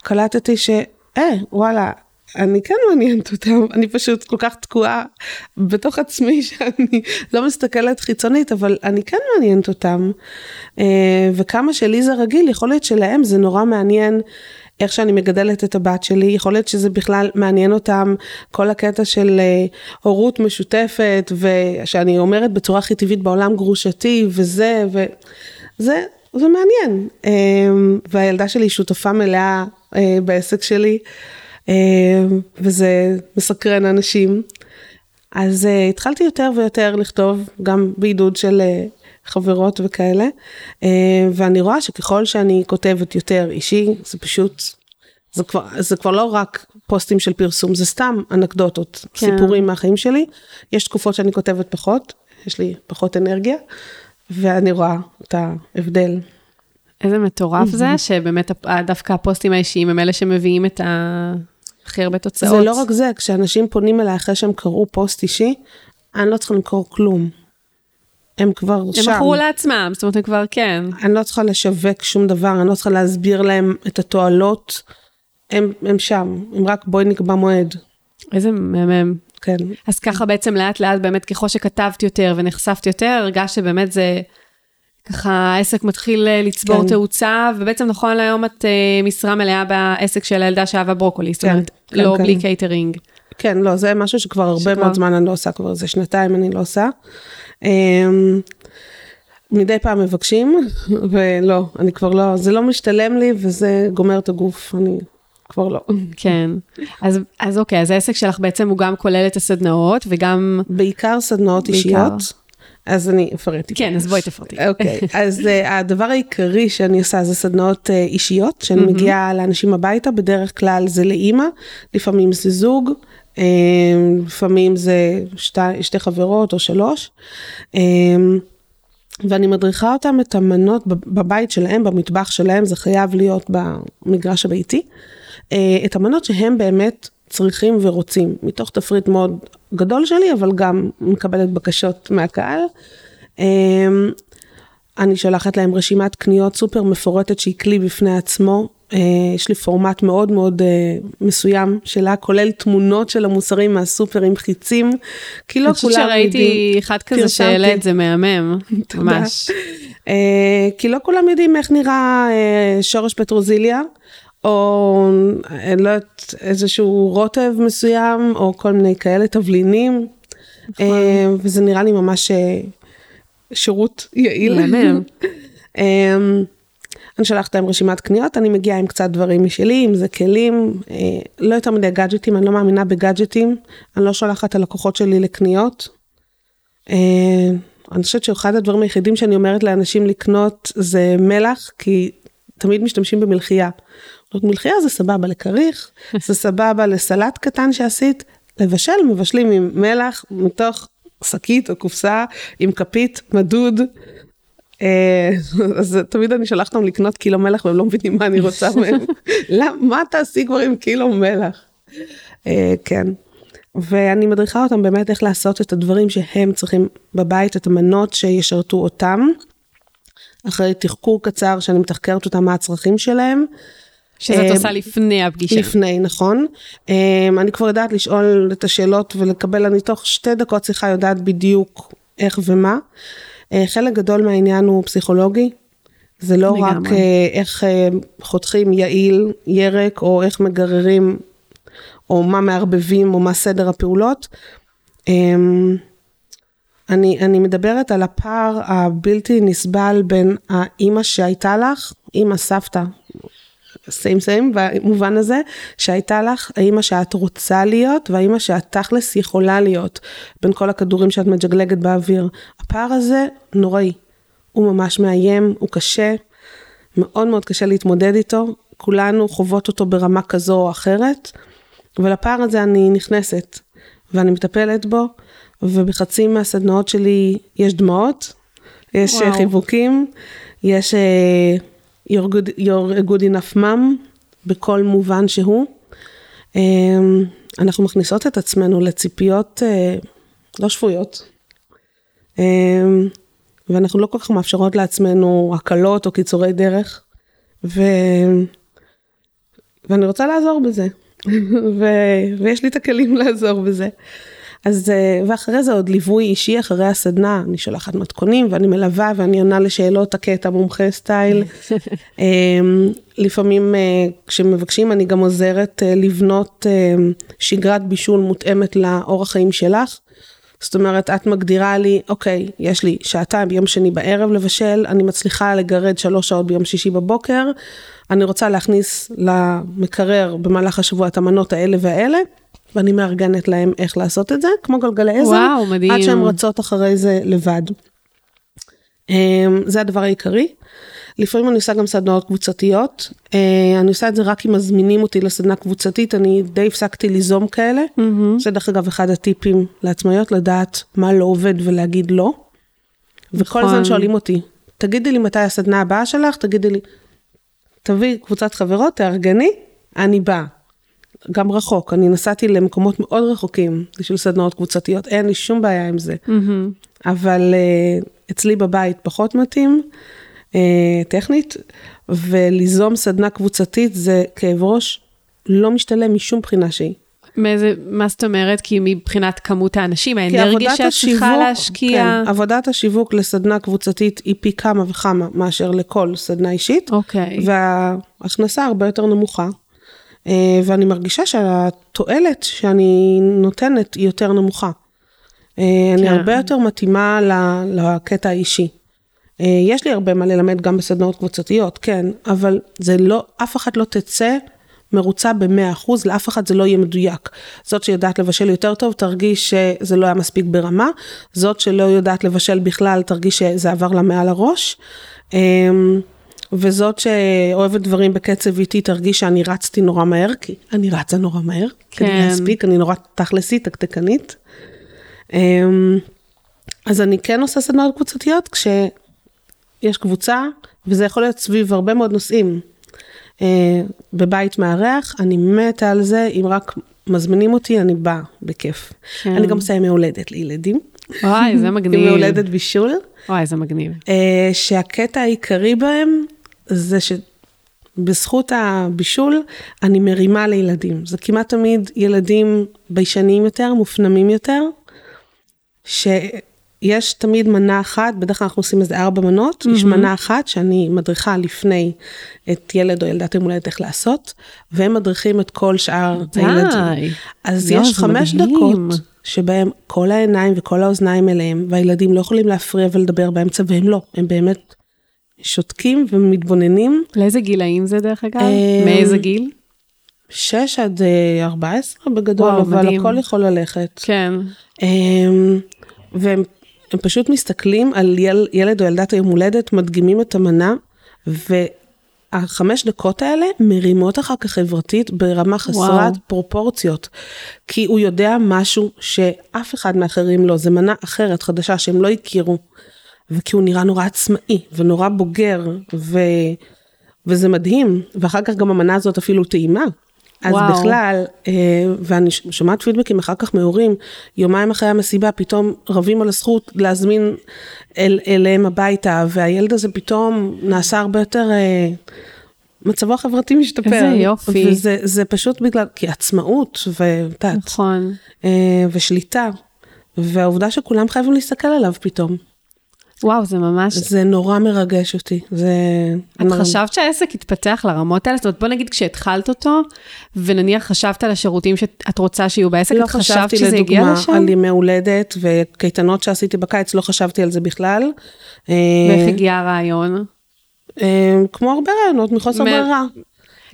קלטתי ש... אה, וואלה, אני כן מעניינת אותם, אני פשוט כל כך תקועה בתוך עצמי שאני לא מסתכלת חיצונית, אבל אני כן מעניינת אותם. אה, וכמה שלי זה רגיל, יכול להיות שלהם זה נורא מעניין איך שאני מגדלת את הבת שלי, יכול להיות שזה בכלל מעניין אותם, כל הקטע של אה, הורות משותפת, ושאני אומרת בצורה הכי טבעית בעולם גרושתי, וזה, וזה, זה מעניין. אה, והילדה שלי שותפה מלאה בעסק שלי. אמ, וזה מסקרן אנשים. אז uh, התחלתי יותר ויותר לכתוב, גם בעידוד של uh, חברות וכאלה, uh, ואני רואה שככל שאני כותבת יותר אישי, זה פשוט, זה כבר, זה כבר לא רק פוסטים של פרסום, זה סתם אנקדוטות, כן. סיפורים מהחיים שלי. יש תקופות שאני כותבת פחות, יש לי פחות אנרגיה, ואני רואה את ההבדל. איזה מטורף זה, שבאמת דווקא הפוסטים האישיים הם אלה שמביאים את ה... הכי הרבה תוצאות. זה לא רק זה, כשאנשים פונים אליי אחרי שהם קראו פוסט אישי, אני לא צריכה למכור כלום. הם כבר הם שם. הם מכרו לעצמם, זאת אומרת, הם כבר כן. אני לא צריכה לשווק שום דבר, אני לא צריכה להסביר להם את התועלות. הם, הם שם, הם רק בואי נקבע מועד. איזה מהמם. כן. אז ככה בעצם לאט לאט באמת ככל שכתבת יותר ונחשפת יותר, הרגשת שבאמת זה ככה העסק מתחיל אה, לצבור כן. תאוצה, ובעצם נכון להיום את אה, משרה מלאה בעסק של הילדה שאהבה ברוקולי, זאת כן, אומרת, כן, לא כן. בלי קייטרינג. כן, לא, זה משהו שכבר הרבה שכבר... מאוד זמן אני לא עושה, כבר איזה שנתיים אני לא עושה. אמ, מדי פעם מבקשים, ולא, אני כבר לא, זה לא משתלם לי וזה גומר את הגוף, אני כבר לא. כן, אז, אז אוקיי, אז העסק שלך בעצם הוא גם כולל את הסדנאות וגם... בעיקר סדנאות בעיקר. אישיות. אז אני אפרט. כן, אז בואי תפרטי. אוקיי, אז uh, הדבר העיקרי שאני עושה זה סדנאות uh, אישיות, שאני. מגיעה לאנשים הביתה, בדרך כלל זה לאימא, לפעמים זה זוג, uh, לפעמים זה שתי, שתי חברות או שלוש. ואני מדריכה אותם את המנות בבית שלהם, במטבח שלהם, זה חייב להיות במגרש הביתי. את המנות שהם באמת צריכים ורוצים, מתוך תפריט מאוד גדול שלי, אבל גם מקבלת בקשות מהקהל. אמ, אני שולחת להם רשימת קניות סופר מפורטת שהיא כלי בפני עצמו. אה, יש לי פורמט מאוד מאוד אה, מסוים שלה, כולל תמונות של המוצרים מהסופר עם חיצים, כי לא כולם יודעים. אני חושבת שראיתי אחד כזה שהעלית, זה מהמם, ממש. אה, כי לא כולם יודעים איך נראה שורש פטרוזיליה. או אני לא יודעת, איזשהו רוטב מסוים, או כל מיני כאלה תבלינים. נכון. אה, וזה נראה לי ממש אה, שירות יעיל. מהמם. אה, אני שולחת להם רשימת קניות, אני מגיעה עם קצת דברים משלי, אם זה כלים, לא יותר מדי גאדג'טים, אני לא מאמינה בגאדג'טים, אני לא שולחת את הלקוחות שלי לקניות. אני חושבת שאחד הדברים היחידים שאני אומרת לאנשים לקנות זה מלח, כי תמיד משתמשים במלחייה. זאת מלחייה זה סבבה לכריך, זה סבבה לסלט קטן שעשית, לבשל מבשלים עם מלח מתוך שקית או קופסה עם כפית מדוד. אה, אז תמיד אני שולחת אותם לקנות קילו מלח והם לא מבינים מה אני רוצה מהם. מה תעשי כבר עם קילו מלח? אה, כן. ואני מדריכה אותם באמת איך לעשות את הדברים שהם צריכים בבית, את המנות שישרתו אותם. אחרי תחקור קצר שאני מתחקרת אותם מה הצרכים שלהם. שזאת אה, עושה לפני הפגישה. לפני, נכון. אה, אני כבר יודעת לשאול את השאלות ולקבל, אני תוך שתי דקות שיחה יודעת בדיוק איך ומה. אה, חלק גדול מהעניין הוא פסיכולוגי. זה לא לגמרי. רק איך חותכים יעיל, ירק, או איך מגררים, או מה מערבבים, או מה סדר הפעולות. אני, אני מדברת על הפער הבלתי נסבל בין האימא שהייתה לך, אימא סבתא, סיים סיים במובן הזה, שהייתה לך האימא שאת רוצה להיות והאימא שאת תכלס יכולה להיות בין כל הכדורים שאת מג'גלגת באוויר. הפער הזה נוראי, הוא ממש מאיים, הוא קשה, מאוד מאוד קשה להתמודד איתו, כולנו חוות אותו ברמה כזו או אחרת, ולפער הזה אני נכנסת ואני מטפלת בו, ובחצי מהסדנאות שלי יש דמעות, יש וואו. חיבוקים, יש... You're, good, you're a good enough mom בכל מובן שהוא. אמ, אנחנו מכניסות את עצמנו לציפיות אה, לא שפויות. אמ, ואנחנו לא כל כך מאפשרות לעצמנו הקלות או קיצורי דרך. ו... ואני רוצה לעזור בזה. ו- ויש לי את הכלים לעזור בזה. אז, אה, ואחרי זה עוד ליווי אישי אחרי הסדנה, אני שולחת מתכונים ואני מלווה ואני עונה לשאלות הקטע מומחה סטייל. אמ, לפעמים אה, כשמבקשים אני גם עוזרת אה, לבנות שגרת בישול מותאמת לאורח חיים שלך. זאת אומרת, את מגדירה לי, אוקיי, יש לי שעתיים ביום שני בערב לבשל, אני מצליחה לגרד שלוש שעות ביום שישי בבוקר, אני רוצה להכניס למקרר במהלך השבוע את המנות האלה והאלה, ואני מארגנת להם איך לעשות את זה, כמו גלגלי עזר, וואו, מדהים. עד שהן רצות אחרי זה לבד. אמ, זה הדבר העיקרי. לפעמים אני עושה גם סדנאות קבוצתיות, אה, אני עושה את זה רק אם מזמינים אותי לסדנה קבוצתית, אני די הפסקתי ליזום כאלה. Mm-hmm. זה דרך אגב אחד הטיפים לעצמאיות, לדעת מה לא עובד ולהגיד לא. וכל נכון. הזמן שואלים אותי, תגידי לי מתי הסדנה הבאה שלך, תגידי לי, תביאי קבוצת חברות, תארגני, אני באה. גם רחוק, אני נסעתי למקומות מאוד רחוקים בשביל סדנאות קבוצתיות, אין לי שום בעיה עם זה. Mm-hmm. אבל uh, אצלי בבית פחות מתאים, uh, טכנית, וליזום סדנה קבוצתית זה כאב ראש לא משתלם משום בחינה שהיא. מאיזה, מה זאת אומרת? כי מבחינת כמות האנשים, האנרגיה שאת צריכה להשקיע. כן, עבודת השיווק לסדנה קבוצתית היא פי כמה וכמה מאשר לכל סדנה אישית, אוקיי. וההכנסה הרבה יותר נמוכה. אה, ואני מרגישה שהתועלת שאני נותנת היא יותר נמוכה. אה, אני כן. הרבה יותר מתאימה לקטע האישי. אה, יש לי הרבה מה ללמד גם בסדנאות קבוצתיות, כן, אבל זה לא, אף אחת לא תצא מרוצה ב-100%, לאף אחד זה לא יהיה מדויק. זאת שיודעת לבשל יותר טוב, תרגיש שזה לא היה מספיק ברמה, זאת שלא יודעת לבשל בכלל, תרגיש שזה עבר לה מעל הראש. וזאת שאוהבת דברים בקצב איטי, תרגיש שאני רצתי נורא מהר, כי אני רצה נורא מהר, כדי כן. להספיק, אני נורא תכלסית, תקתקנית. אמ, אז אני כן עושה סדנאות קבוצתיות כשיש קבוצה, וזה יכול להיות סביב הרבה מאוד נושאים. אה, בבית מארח, אני מתה על זה, אם רק מזמינים אותי, אני באה, בכיף. כן. אני גם עושה ימי הולדת לילדים. וואי, זה מגניב. ימי הולדת בישול. וואי, זה מגניב. אה, שהקטע העיקרי בהם זה שבזכות הבישול אני מרימה לילדים. זה כמעט תמיד ילדים ביישניים יותר, מופנמים יותר, שיש תמיד מנה אחת, בדרך כלל אנחנו עושים איזה ארבע מנות, יש מנה אחת שאני מדריכה לפני את ילד או ילדת יום הולדת איך לעשות, והם מדריכים את כל שאר די. הילדים. אז יואו, יש זה חמש מדהים. דקות שבהם כל העיניים וכל האוזניים אליהם, והילדים לא יכולים להפריע ולדבר באמצע, והם לא, הם באמת שותקים ומתבוננים. לאיזה גילאים זה דרך אגב? אה, מאיזה גיל? 6 עד אה, 14 בגדול, וואו, אבל מדהים. הכל יכול ללכת. כן. אמ, והם הם פשוט מסתכלים על יל, ילד או ילדת היום הולדת, מדגימים את המנה, והחמש דקות האלה מרימות אחר כך חברתית ברמה חסרת וואו. פרופורציות. כי הוא יודע משהו שאף אחד מאחרים לא, זה מנה אחרת, חדשה, שהם לא הכירו. וכי הוא נראה נורא עצמאי ונורא בוגר, ו... וזה מדהים, ואחר כך גם המנה הזאת אפילו טעימה. אז וואו. בכלל, אה, ואני שומעת פידבקים אחר כך מהורים, יומיים אחרי המסיבה פתאום רבים על הזכות להזמין אל, אליהם הביתה, והילד הזה פתאום נעשה הרבה יותר, אה, מצבו החברתי משתפר. איזה יופי. וזה זה פשוט בגלל, כי עצמאות, ואת יודעת, נכון. אה, ושליטה, והעובדה שכולם חייבים להסתכל עליו פתאום. וואו, זה ממש... זה נורא מרגש אותי. זה... את חשבת שהעסק יתפתח לרמות האלה? זאת אומרת, בוא נגיד כשהתחלת אותו, ונניח חשבת על השירותים שאת רוצה שיהיו בעסק, לא את חשבת חשבתי שזה לדוגמה לשם? על ימי הולדת וקייטנות שעשיתי בקיץ, לא חשבתי על זה בכלל. ואיך אה, הגיע הרעיון? אה, כמו הרבה רעיונות, מחוסר מה- ברירה.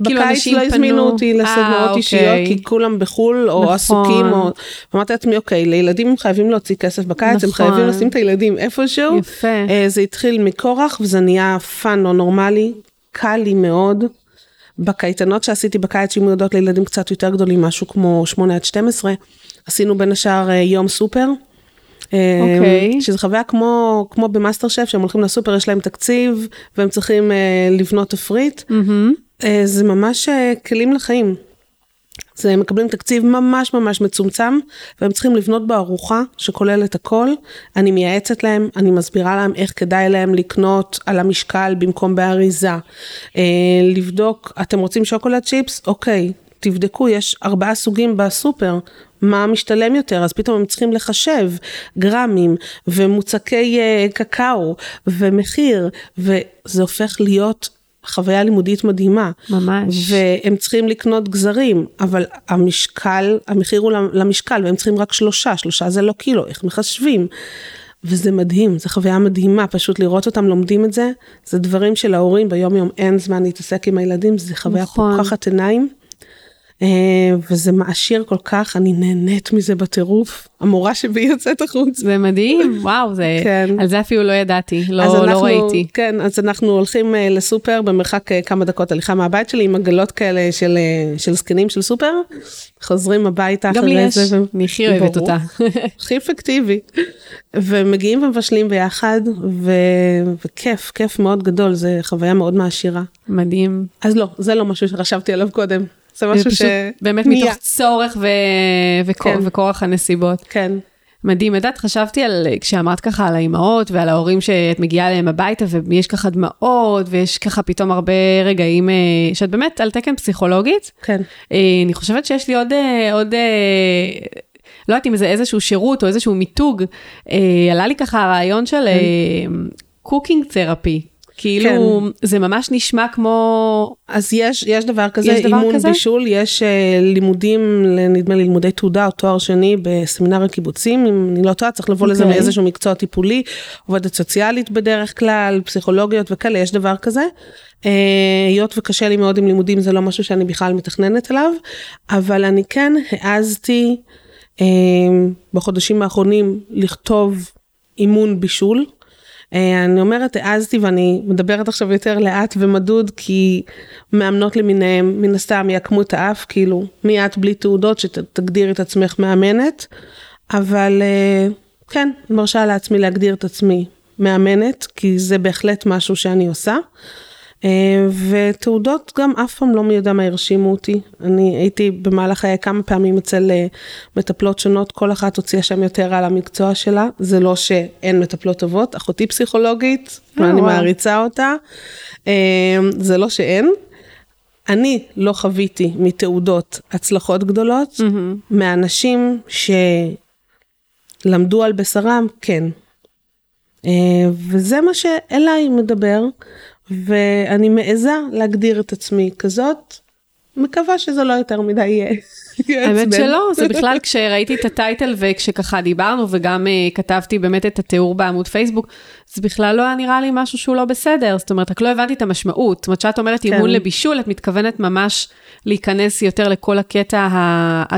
כאילו, בקיץ אנשים לא הזמינו פנו- אותי אה, לסדנאות אישיות, אוקיי. כי כולם בחו"ל או נכון. עסוקים, או... ואמרתי לעצמי, אוקיי, לילדים הם חייבים להוציא כסף בקיץ, הם נכון. חייבים לשים את הילדים איפשהו. יפה. אה, זה התחיל מכורח וזה נהיה fun לא נורמלי, קל לי מאוד. בקייטנות שעשיתי בקיץ שמיועדות לילדים קצת יותר גדולים, משהו כמו 8 עד 12, עשינו בין השאר אה, יום סופר. אוקיי. שזה חוויה כמו, כמו במאסטר שף, שהם הולכים לסופר, יש להם תקציב, והם צריכים אה, לבנות תפריט. מהמם. אה, זה ממש אה, כלים לחיים. זה הם מקבלים תקציב ממש ממש מצומצם, והם צריכים לבנות בו ארוחה שכוללת הכל. אני מייעצת להם, אני מסבירה להם איך כדאי להם לקנות על המשקל במקום באריזה. אה, לבדוק, אתם רוצים שוקולד צ'יפס? אוקיי. תבדקו, יש ארבעה סוגים בסופר, מה משתלם יותר, אז פתאום הם צריכים לחשב גרמים ומוצקי קקאו ומחיר, וזה הופך להיות חוויה לימודית מדהימה. ממש. והם צריכים לקנות גזרים, אבל המשקל, המחיר הוא למשקל, והם צריכים רק שלושה, שלושה זה לא קילו, איך מחשבים? וזה מדהים, זו חוויה מדהימה, פשוט לראות אותם לומדים את זה, זה דברים שלהורים ביום יום אין זמן להתעסק עם הילדים, זה חוויה נכון. פוקחת עיניים. אה, וזה מעשיר כל כך, אני נהנית מזה בטירוף. המורה שבי יוצאת החוץ. זה מדהים, וואו, זה, כן. על זה אפילו לא ידעתי, לא, לא אנחנו, לא ראיתי. כן, אז אנחנו הולכים אה, לסופר במרחק אה, כמה דקות הליכה מהבית שלי, עם עגלות כאלה של, של זקנים של סופר, חוזרים הביתה אחרי זה. גם לי יש, אני הכי אוהבת אותה. הכי אפקטיבי. ומגיעים ומבשלים ביחד, ו... וכיף, כיף מאוד גדול, זה חוויה מאוד מעשירה. מדהים. אז לא, זה לא משהו שחשבתי עליו קודם. זה משהו ש... באמת מתוך צורך ו... וכור... כן. וכורח הנסיבות. כן. מדהים, את יודעת, חשבתי על, כשאמרת ככה על האימהות ועל ההורים שאת מגיעה אליהם הביתה ויש ככה דמעות ויש ככה פתאום הרבה רגעים אה, שאת באמת על תקן פסיכולוגית. כן. אה, אני חושבת שיש לי עוד, אה, עוד לא יודעת אם זה איזשהו שירות או איזשהו מיתוג, עלה לי ככה הרעיון של cooking therapy. כאילו, כן. זה ממש נשמע כמו... אז יש, יש דבר כזה, יש דבר אימון כזה? בישול, יש אה, לימודים, נדמה לי לימודי תעודה או תואר שני בסמינר הקיבוצים, אם אני לא טועה, צריך לבוא אוקיי. לזה אוקיי. מאיזשהו מקצוע טיפולי, עובדת סוציאלית בדרך כלל, פסיכולוגיות וכאלה, יש דבר כזה. אה, היות וקשה לי מאוד עם לימודים, זה לא משהו שאני בכלל מתכננת עליו, אבל אני כן העזתי אה, בחודשים האחרונים לכתוב אימון בישול. אה, אני אומרת, העזתי ואני מדברת עכשיו יותר לאט ומדוד, כי מאמנות למיניהם, מן הסתם יעקמו את האף, כאילו, מי את בלי תעודות שתגדיר את עצמך מאמנת, אבל אה, כן, מרשה לעצמי להגדיר את עצמי מאמנת, כי זה בהחלט משהו שאני עושה. אה, ותעודות גם אף פעם לא מי יודע מה הרשימו אותי. אני הייתי במהלך חיי כמה פעמים אצל אה, מטפלות שונות, כל אחת הוציאה שם יותר על המקצוע שלה. זה לא שאין מטפלות טובות, אחותי פסיכולוגית, ואני אה, מעריצה אותה. זה לא שאין. אני לא חוויתי מתעודות הצלחות גדולות. מאנשים שלמדו על בשרם, כן. וזה מה שאליי מדבר. ואני מעיזה להגדיר את עצמי כזאת, מקווה שזה לא יותר מדי יהיה. האמת שלא, זה בכלל כשראיתי את הטייטל וכשככה דיברנו וגם uh, כתבתי באמת את התיאור בעמוד פייסבוק, זה בכלל לא היה נראה לי משהו שהוא לא בסדר, זאת אומרת, רק לא הבנתי את המשמעות. זאת אומרת, כשאת אומרת כן. אימון לבישול, את מתכוונת ממש להיכנס יותר לכל הקטע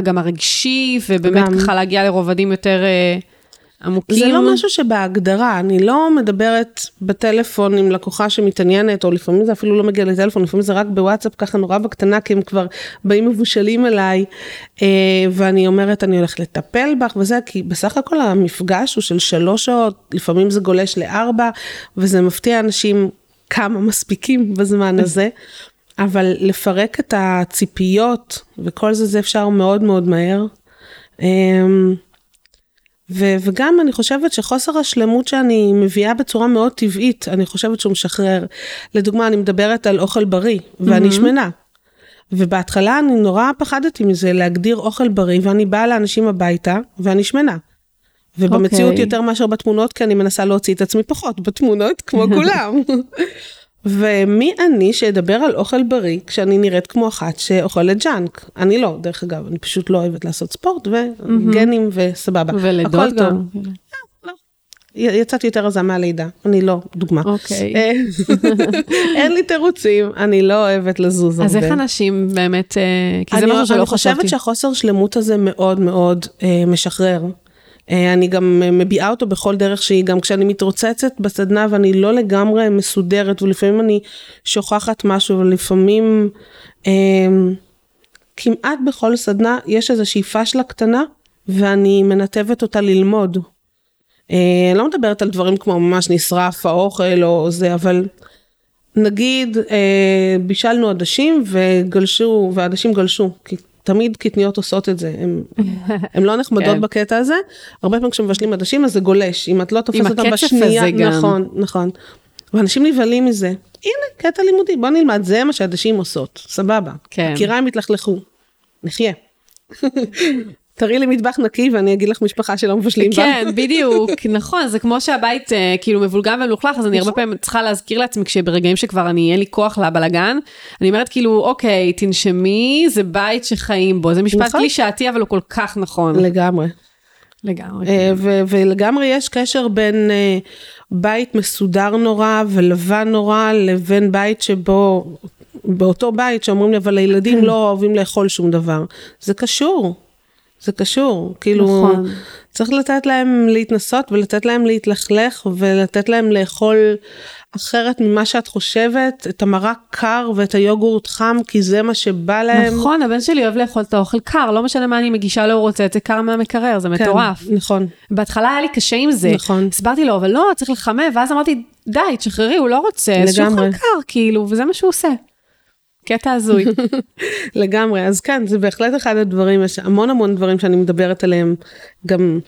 גם הרגשי, ובאמת. ככה להגיע לרובדים יותר... Uh, עמוקים. זה לא משהו שבהגדרה, אני לא מדברת בטלפון עם לקוחה שמתעניינת, או לפעמים זה אפילו לא מגיע לטלפון, לפעמים זה רק בוואטסאפ ככה נורא בקטנה, כי הם כבר באים מבושלים אליי, אה, ואני אומרת, אני הולכת לטפל בך וזה, כי בסך הכל המפגש הוא של שלוש שעות, לפעמים זה גולש לארבע, וזה מפתיע אנשים כמה מספיקים בזמן הזה. אבל לפרק את הציפיות וכל זה, זה אפשר מאוד מאוד מהר. אמ, ו- וגם אני חושבת שחוסר השלמות שאני מביאה בצורה מאוד טבעית, אני חושבת שהוא משחרר. לדוגמה, אני מדברת על אוכל בריא, ואני mm-hmm. שמנה. ובהתחלה אני נורא פחדתי מזה, להגדיר אוכל בריא, ואני באה לאנשים הביתה, ואני שמנה. ובמציאות okay. אוקיי. יותר מאשר בתמונות, כי אני מנסה להוציא את עצמי פחות בתמונות, כמו כולם. ומי אני שאדבר על אוכל בריא כשאני נראית כמו אחת שאוכלת ג'אנק? אני לא, דרך אגב, אני פשוט לא אוהבת לעשות ספורט וגנים וסבבה. ולידות גם. לא. יצאתי יותר רזה מהלידה, אני לא דוגמה. אוקיי. אה, אין לי תירוצים, אני לא אוהבת לזוז הרבה. אז איך אנשים באמת, אה, כי זה משהו שלא חשבתי. אני חושבת שהחוסר שלמות הזה מאוד מאוד אה, משחרר. אה, אני גם מביעה אותו בכל דרך שהיא, גם כשאני מתרוצצת בסדנה ואני לא לגמרי מסודרת, ולפעמים אני שוכחת משהו, ולפעמים אה, כמעט בכל סדנה יש איזושהי פשלה קטנה, ואני מנתבת אותה ללמוד. אה, אני לא מדברת על דברים כמו ממש נשרף האוכל או זה, אבל נגיד אה, בישלנו עדשים וגלשו, ועדשים גלשו, כי תמיד קטניות עושות את זה, הן לא נחמדות כן. בקטע הזה, הרבה פעמים כשמבשלים עדשים אז זה גולש, אם את לא תופסת אותם בשנייה, הזה גם. נכון, נכון. ואנשים נבהלים מזה, הנה קטע לימודי, בוא נלמד, זה מה שעדשים עושות, סבבה. כן. הקיריים התלכלכו, נחיה. תראי לי מטבח נקי ואני אגיד לך משפחה שלא מבשלים בה. כן, בדיוק, נכון, זה כמו שהבית אה, כאילו מבולגן ומלוכלך, אז אני הרבה פעמים צריכה להזכיר לעצמי כשברגעים שכבר אני, אין לי כוח לבלגן, אני אומרת כאילו, אוקיי, תנשמי, זה בית שחיים בו, זה משפט נכון. קלישאתי, אבל הוא כל כך נכון. לגמרי. לגמרי. אה, ו- ולגמרי יש קשר בין אה, בית מסודר נורא ולבן נורא לבין בית שבו, באותו בית שאומרים לי, אבל הילדים לא אוהבים לאכול שום דבר. זה קשור, זה קשור. כאילו, נכון. צריך לתת להם להתנסות ולתת להם להתלכלך ולתת להם לאכול אחרת ממה שאת חושבת, את המרק קר ואת היוגורט חם, כי זה מה שבא להם. נכון, הבן שלי אוהב לאכול את האוכל קר, לא משנה מה אני מגישה לו, הוא רוצה את זה קר מהמקרר, זה כן, מטורף. נכון. בהתחלה היה לי קשה עם זה. נכון. הסברתי לו, אבל לא, צריך לחמם, ואז אמרתי, די, תשחררי, הוא לא רוצה, אז לגמרי. שיאכל קר, כאילו, וזה מה שהוא עושה. קטע הזוי. לגמרי, אז כן, זה בהחלט אחד הדברים, יש המון המון דברים שאני מדברת עליהם, גם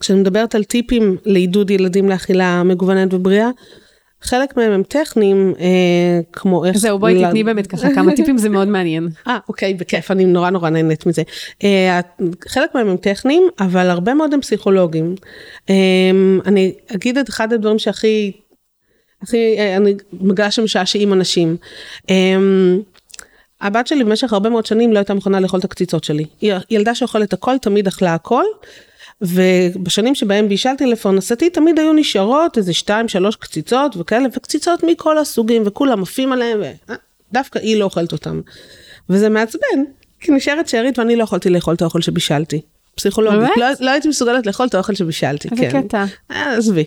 כשאני מדברת על טיפים לעידוד ילדים לאכילה מגוונת ובריאה, חלק מהם הם טכניים, אה, כמו איך... זהו, בואי ל- תתני באמת ככה כמה טיפים, זה מאוד מעניין. אה, אוקיי, בכיף, אני נורא נורא נהנית מזה. אה, חלק מהם הם טכניים, אבל הרבה מאוד הם פסיכולוגיים. אה, אני אגיד את אחד הדברים שהכי, הכי, אה, אני מגלה שמשעשעים אנשים. אה, הבת שלי במשך הרבה מאוד שנים לא הייתה מוכנה לאכול את הקציצות שלי. היא ילדה שאוכלת הכל, תמיד אכלה הכל. ובשנים שבהם בישלתי לפרנסתי תמיד היו נשארות איזה שתיים שלוש קציצות וכאלה וקציצות מכל הסוגים וכולם עפים עליהם ודווקא היא לא אוכלת אותם. וזה מעצבן כי נשארת שארית ואני לא יכולתי לאכול את האוכל שבישלתי. פסיכולוגית, באמת? לא, לא הייתי מסוגלת לאכול את האוכל שבישלתי, איזה כן. קטע. אה, עזבי.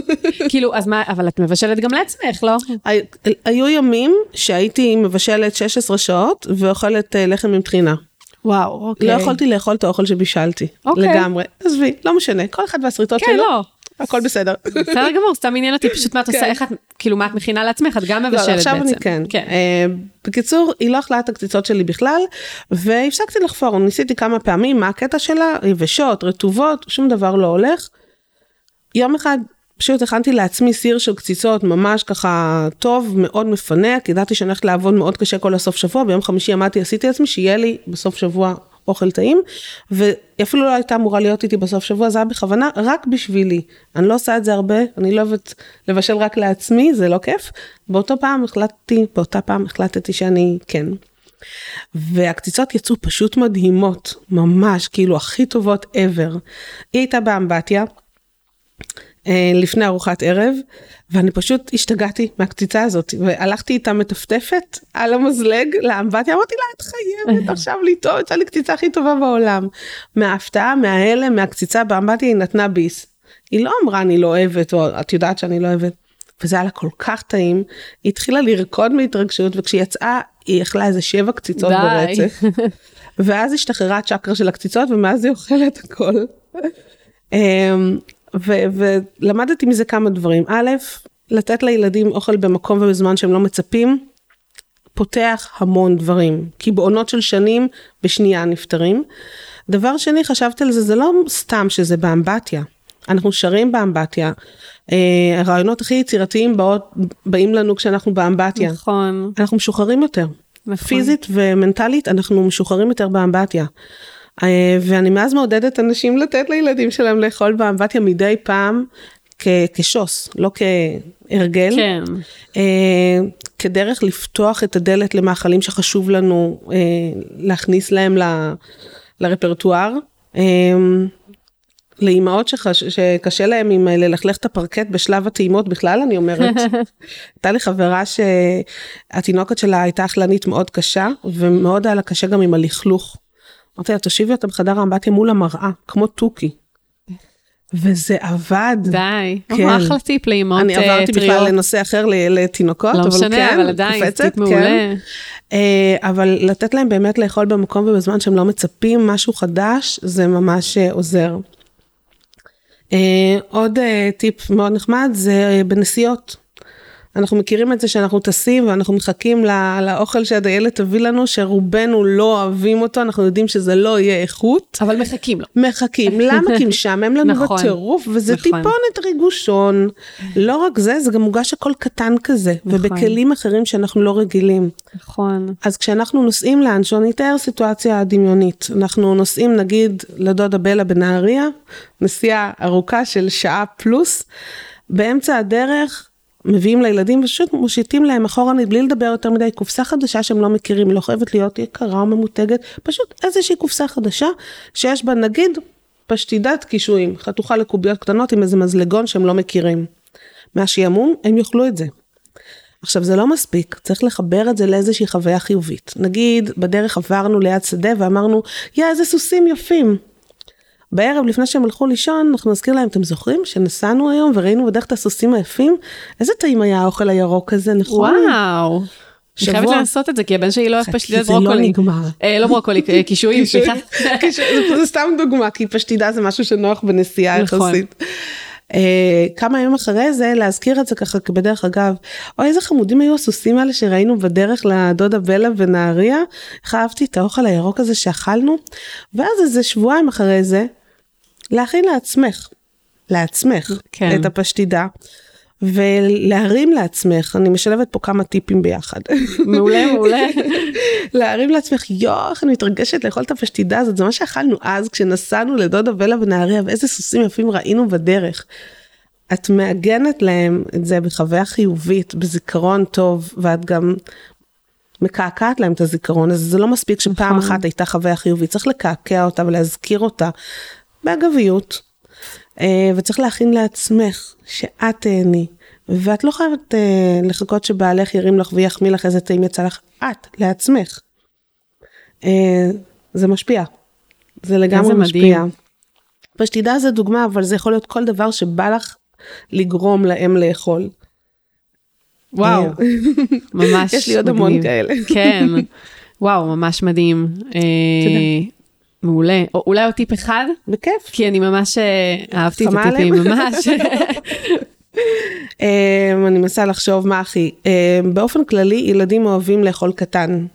כאילו, אז מה, אבל את מבשלת גם לעצמך, לא? הי- היו ימים שהייתי מבשלת 16 שעות ואוכלת אה, לחם עם טחינה. וואו, אוקיי. לא יכולתי לאכול את האוכל שבישלתי. אוקיי. לגמרי. עזבי, לא משנה, כל אחד והשריטות כן, שלו. לא. הכל בסדר. בסדר גמור, סתם עניין אותי פשוט מה את עושה, כן. איך את, כאילו, מה את מכינה לעצמך, את גם לא, מבשלת עכשיו בעצם. אני כן. כן. אה, בקיצור, היא לא אכלה את הקציצות שלי בכלל, והפסקתי לחפור, ניסיתי כמה פעמים מה הקטע שלה, יבשות, רטובות, שום דבר לא הולך. יום אחד פשוט הכנתי לעצמי סיר של קציצות ממש ככה טוב, מאוד מפנק, ידעתי שאני הולכת לעבוד מאוד קשה כל הסוף שבוע, ביום חמישי עמדתי, עשיתי לעצמי שיהיה לי בסוף שבוע אוכל טעים, והיא אפילו לא הייתה אמורה להיות איתי בסוף שבוע, זה היה בכוונה רק בשבילי. אני לא עושה את זה הרבה, אני לא אוהבת לבשל רק לעצמי, זה לא כיף. באותו פעם החלטתי, באותה פעם החלטתי שאני כן. והקציצות יצאו פשוט מדהימות, ממש, כאילו הכי טובות ever. היא הייתה באמבטיה, לפני ארוחת ערב, ואני פשוט השתגעתי מהקציצה הזאת, והלכתי איתה מטפטפת על המזלג לאמבטיה, אמרתי לה, את חייבת עכשיו לטעות, יצאה לי קציצה הכי טובה בעולם. מההפתעה, מההלם, מהקציצה באמבטיה, היא נתנה ביס. היא לא אמרה, אני לא אוהבת, או את יודעת שאני לא אוהבת. וזה היה לה כל כך טעים, היא התחילה לרקוד מהתרגשות, וכשהיא יצאה, היא אכלה איזה שבע קציצות די. ברצף. ואז השתחררה הצ'קרה של הקציצות, ומאז היא אוכלת הכל. ו- ולמדתי מזה כמה דברים. א', לתת לילדים אוכל במקום ובזמן שהם לא מצפים, פותח המון דברים, כי בעונות של שנים בשנייה נפטרים. דבר שני, חשבתי על זה, זה לא סתם שזה באמבטיה. אנחנו שרים באמבטיה. אה, הרעיונות הכי יצירתיים באות, באים לנו כשאנחנו באמבטיה. נכון. אנחנו משוחררים יותר. נכון. פיזית ומנטלית אנחנו משוחררים יותר באמבטיה. אה, ואני מאז מעודדת אנשים לתת לילדים שלהם לאכול באמבטיה מדי פעם כ- כשוס, לא כהרגל. כן. אה, כדרך לפתוח את הדלת למאכלים שחשוב לנו אה, להכניס להם ל- לרפרטואר. אה, לאימהות שחש... שקשה להם עם אה, ללכלך את הפרקט בשלב הטעימות בכלל אני אומרת. הייתה לי חברה שהתינוקת שלה הייתה אכלנית מאוד קשה ומאוד היה לה קשה גם עם הלכלוך. אמרתי לה תושיבי אותה בחדר האמבטיה מול המראה כמו תוכי. וזה עבד. די. כן. אחלה טיפ לאמהות אני אה, עברתי בכלל טריות. לנושא אחר לתינוקות, לא אבל משנה, כן, אבל עדיין, קופצת, טיפ מעולה. כן. אה, אבל לתת להם באמת לאכול במקום ובזמן שהם לא מצפים משהו חדש, זה ממש אה, עוזר. אה, עוד אה, טיפ מאוד נחמד זה אה, בנסיעות. אנחנו מכירים את זה שאנחנו טסים ואנחנו מחכים לא, לאוכל שהדיילת תביא לנו, שרובנו לא אוהבים אותו, אנחנו יודעים שזה לא יהיה איכות. אבל מחכים לו. מחכים, למה? כי משעמם לנו נכון. בטירוף, וזה נכון. טיפונת ריגושון. לא רק זה, זה גם מוגש הכל קטן כזה, נכון. ובכלים אחרים שאנחנו לא רגילים. נכון. אז כשאנחנו נוסעים לאנשהו, אני אתאר סיטואציה דמיונית. אנחנו נוסעים נגיד לדודה בלה בנהריה, נסיעה ארוכה של שעה פלוס, באמצע הדרך מביאים לילדים ופשוט מושיטים להם אחורנית בלי לדבר יותר מדי, קופסה חדשה שהם לא מכירים, לא חייבת להיות יקרה או ממותגת, פשוט איזושהי קופסה חדשה שיש בה נגיד פשטידת קישואים, חתוכה לקוביות קטנות עם איזה מזלגון שהם לא מכירים. מהשעמום הם יאכלו את זה. עכשיו זה לא מספיק, צריך לחבר את זה לאיזושהי חוויה חיובית. נגיד בדרך עברנו ליד שדה ואמרנו, יא איזה סוסים יפים. בערב לפני שהם הלכו לישון, אנחנו נזכיר להם, אתם זוכרים שנסענו היום וראינו בדרך את הסוסים היפים? איזה טעים היה האוכל הירוק הזה, נכון? וואו. אני. חייבת לעשות את זה, כי הבן שלי לא אוהב חכי, פשטידת זה לא ברוקולי. נגמר. אה, לא ברוקולי, אה, קישואים, סליחה. זה סתם דוגמה, כי פשטידה זה משהו שנוח בנסיעה נכון. יחסית. Uh, כמה ימים אחרי זה להזכיר את זה ככה בדרך אגב, אוי איזה חמודים היו הסוסים האלה שראינו בדרך לדודה בלה בנהריה, איך אהבתי את האוכל הירוק הזה שאכלנו, ואז איזה שבועיים אחרי זה, להכין לעצמך, לעצמך, כן. את הפשטידה, ולהרים לעצמך, אני משלבת פה כמה טיפים ביחד. מעולה, מעולה. להרים לעצמך, יואו, איך אני מתרגשת לאכול את הפשטידה הזאת, זה מה שאכלנו אז כשנסענו לדודה בלה בנהריה, ואיזה סוסים יפים ראינו בדרך. את מעגנת להם את זה בחוויה חיובית, בזיכרון טוב, ואת גם מקעקעת להם את הזיכרון הזה, זה לא מספיק שפעם נכון. אחת הייתה חוויה חיובית, צריך לקעקע אותה ולהזכיר אותה באגביות. אה, וצריך להכין לעצמך שאת תהני, ואת לא חייבת אה, לחכות שבעלך ירים לך ויחמיא לך איזה טעים יצא לך, את, לעצמך. אה, זה משפיע, זה לגמרי משפיע. מדהים. פשטידה זה דוגמה, אבל זה יכול להיות כל דבר שבא לך לגרום להם לאכול. וואו, ממש יש לי עוד המון מדהים. כאלה. כן, וואו, ממש מדהים. אה, מעולה. או אולי עוד טיפ אחד? בכיף. כי אני ממש אה, אהבתי את הטיפים? ממש. Um, אני מנסה לחשוב מה הכי. Um, באופן כללי, ילדים אוהבים לאכול קטן.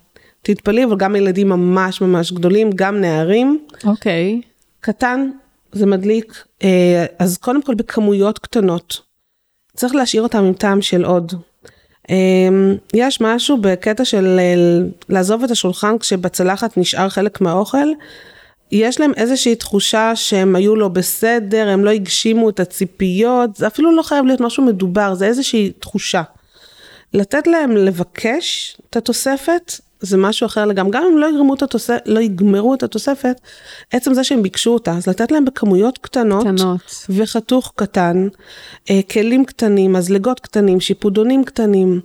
תתפלאי, אבל גם ילדים ממש ממש גדולים, גם נערים. אוקיי. קטן זה מדליק, uh, אז קודם כל בכמויות קטנות. צריך להשאיר אותם עם טעם של עוד. Um, יש משהו בקטע של uh, לעזוב את השולחן כשבצלחת נשאר חלק מהאוכל. יש להם איזושהי תחושה שהם היו לא בסדר, הם לא הגשימו את הציפיות, זה אפילו לא חייב להיות משהו מדובר, זה איזושהי תחושה. לתת להם לבקש את התוספת, זה משהו אחר לגמרי, גם אם לא את התוספת, לא יגמרו את התוספת, עצם זה שהם ביקשו אותה, אז לתת להם בכמויות קטנות, קטנות. וחתוך קטן, אה, כלים קטנים, מזלגות קטנים, שיפודונים קטנים.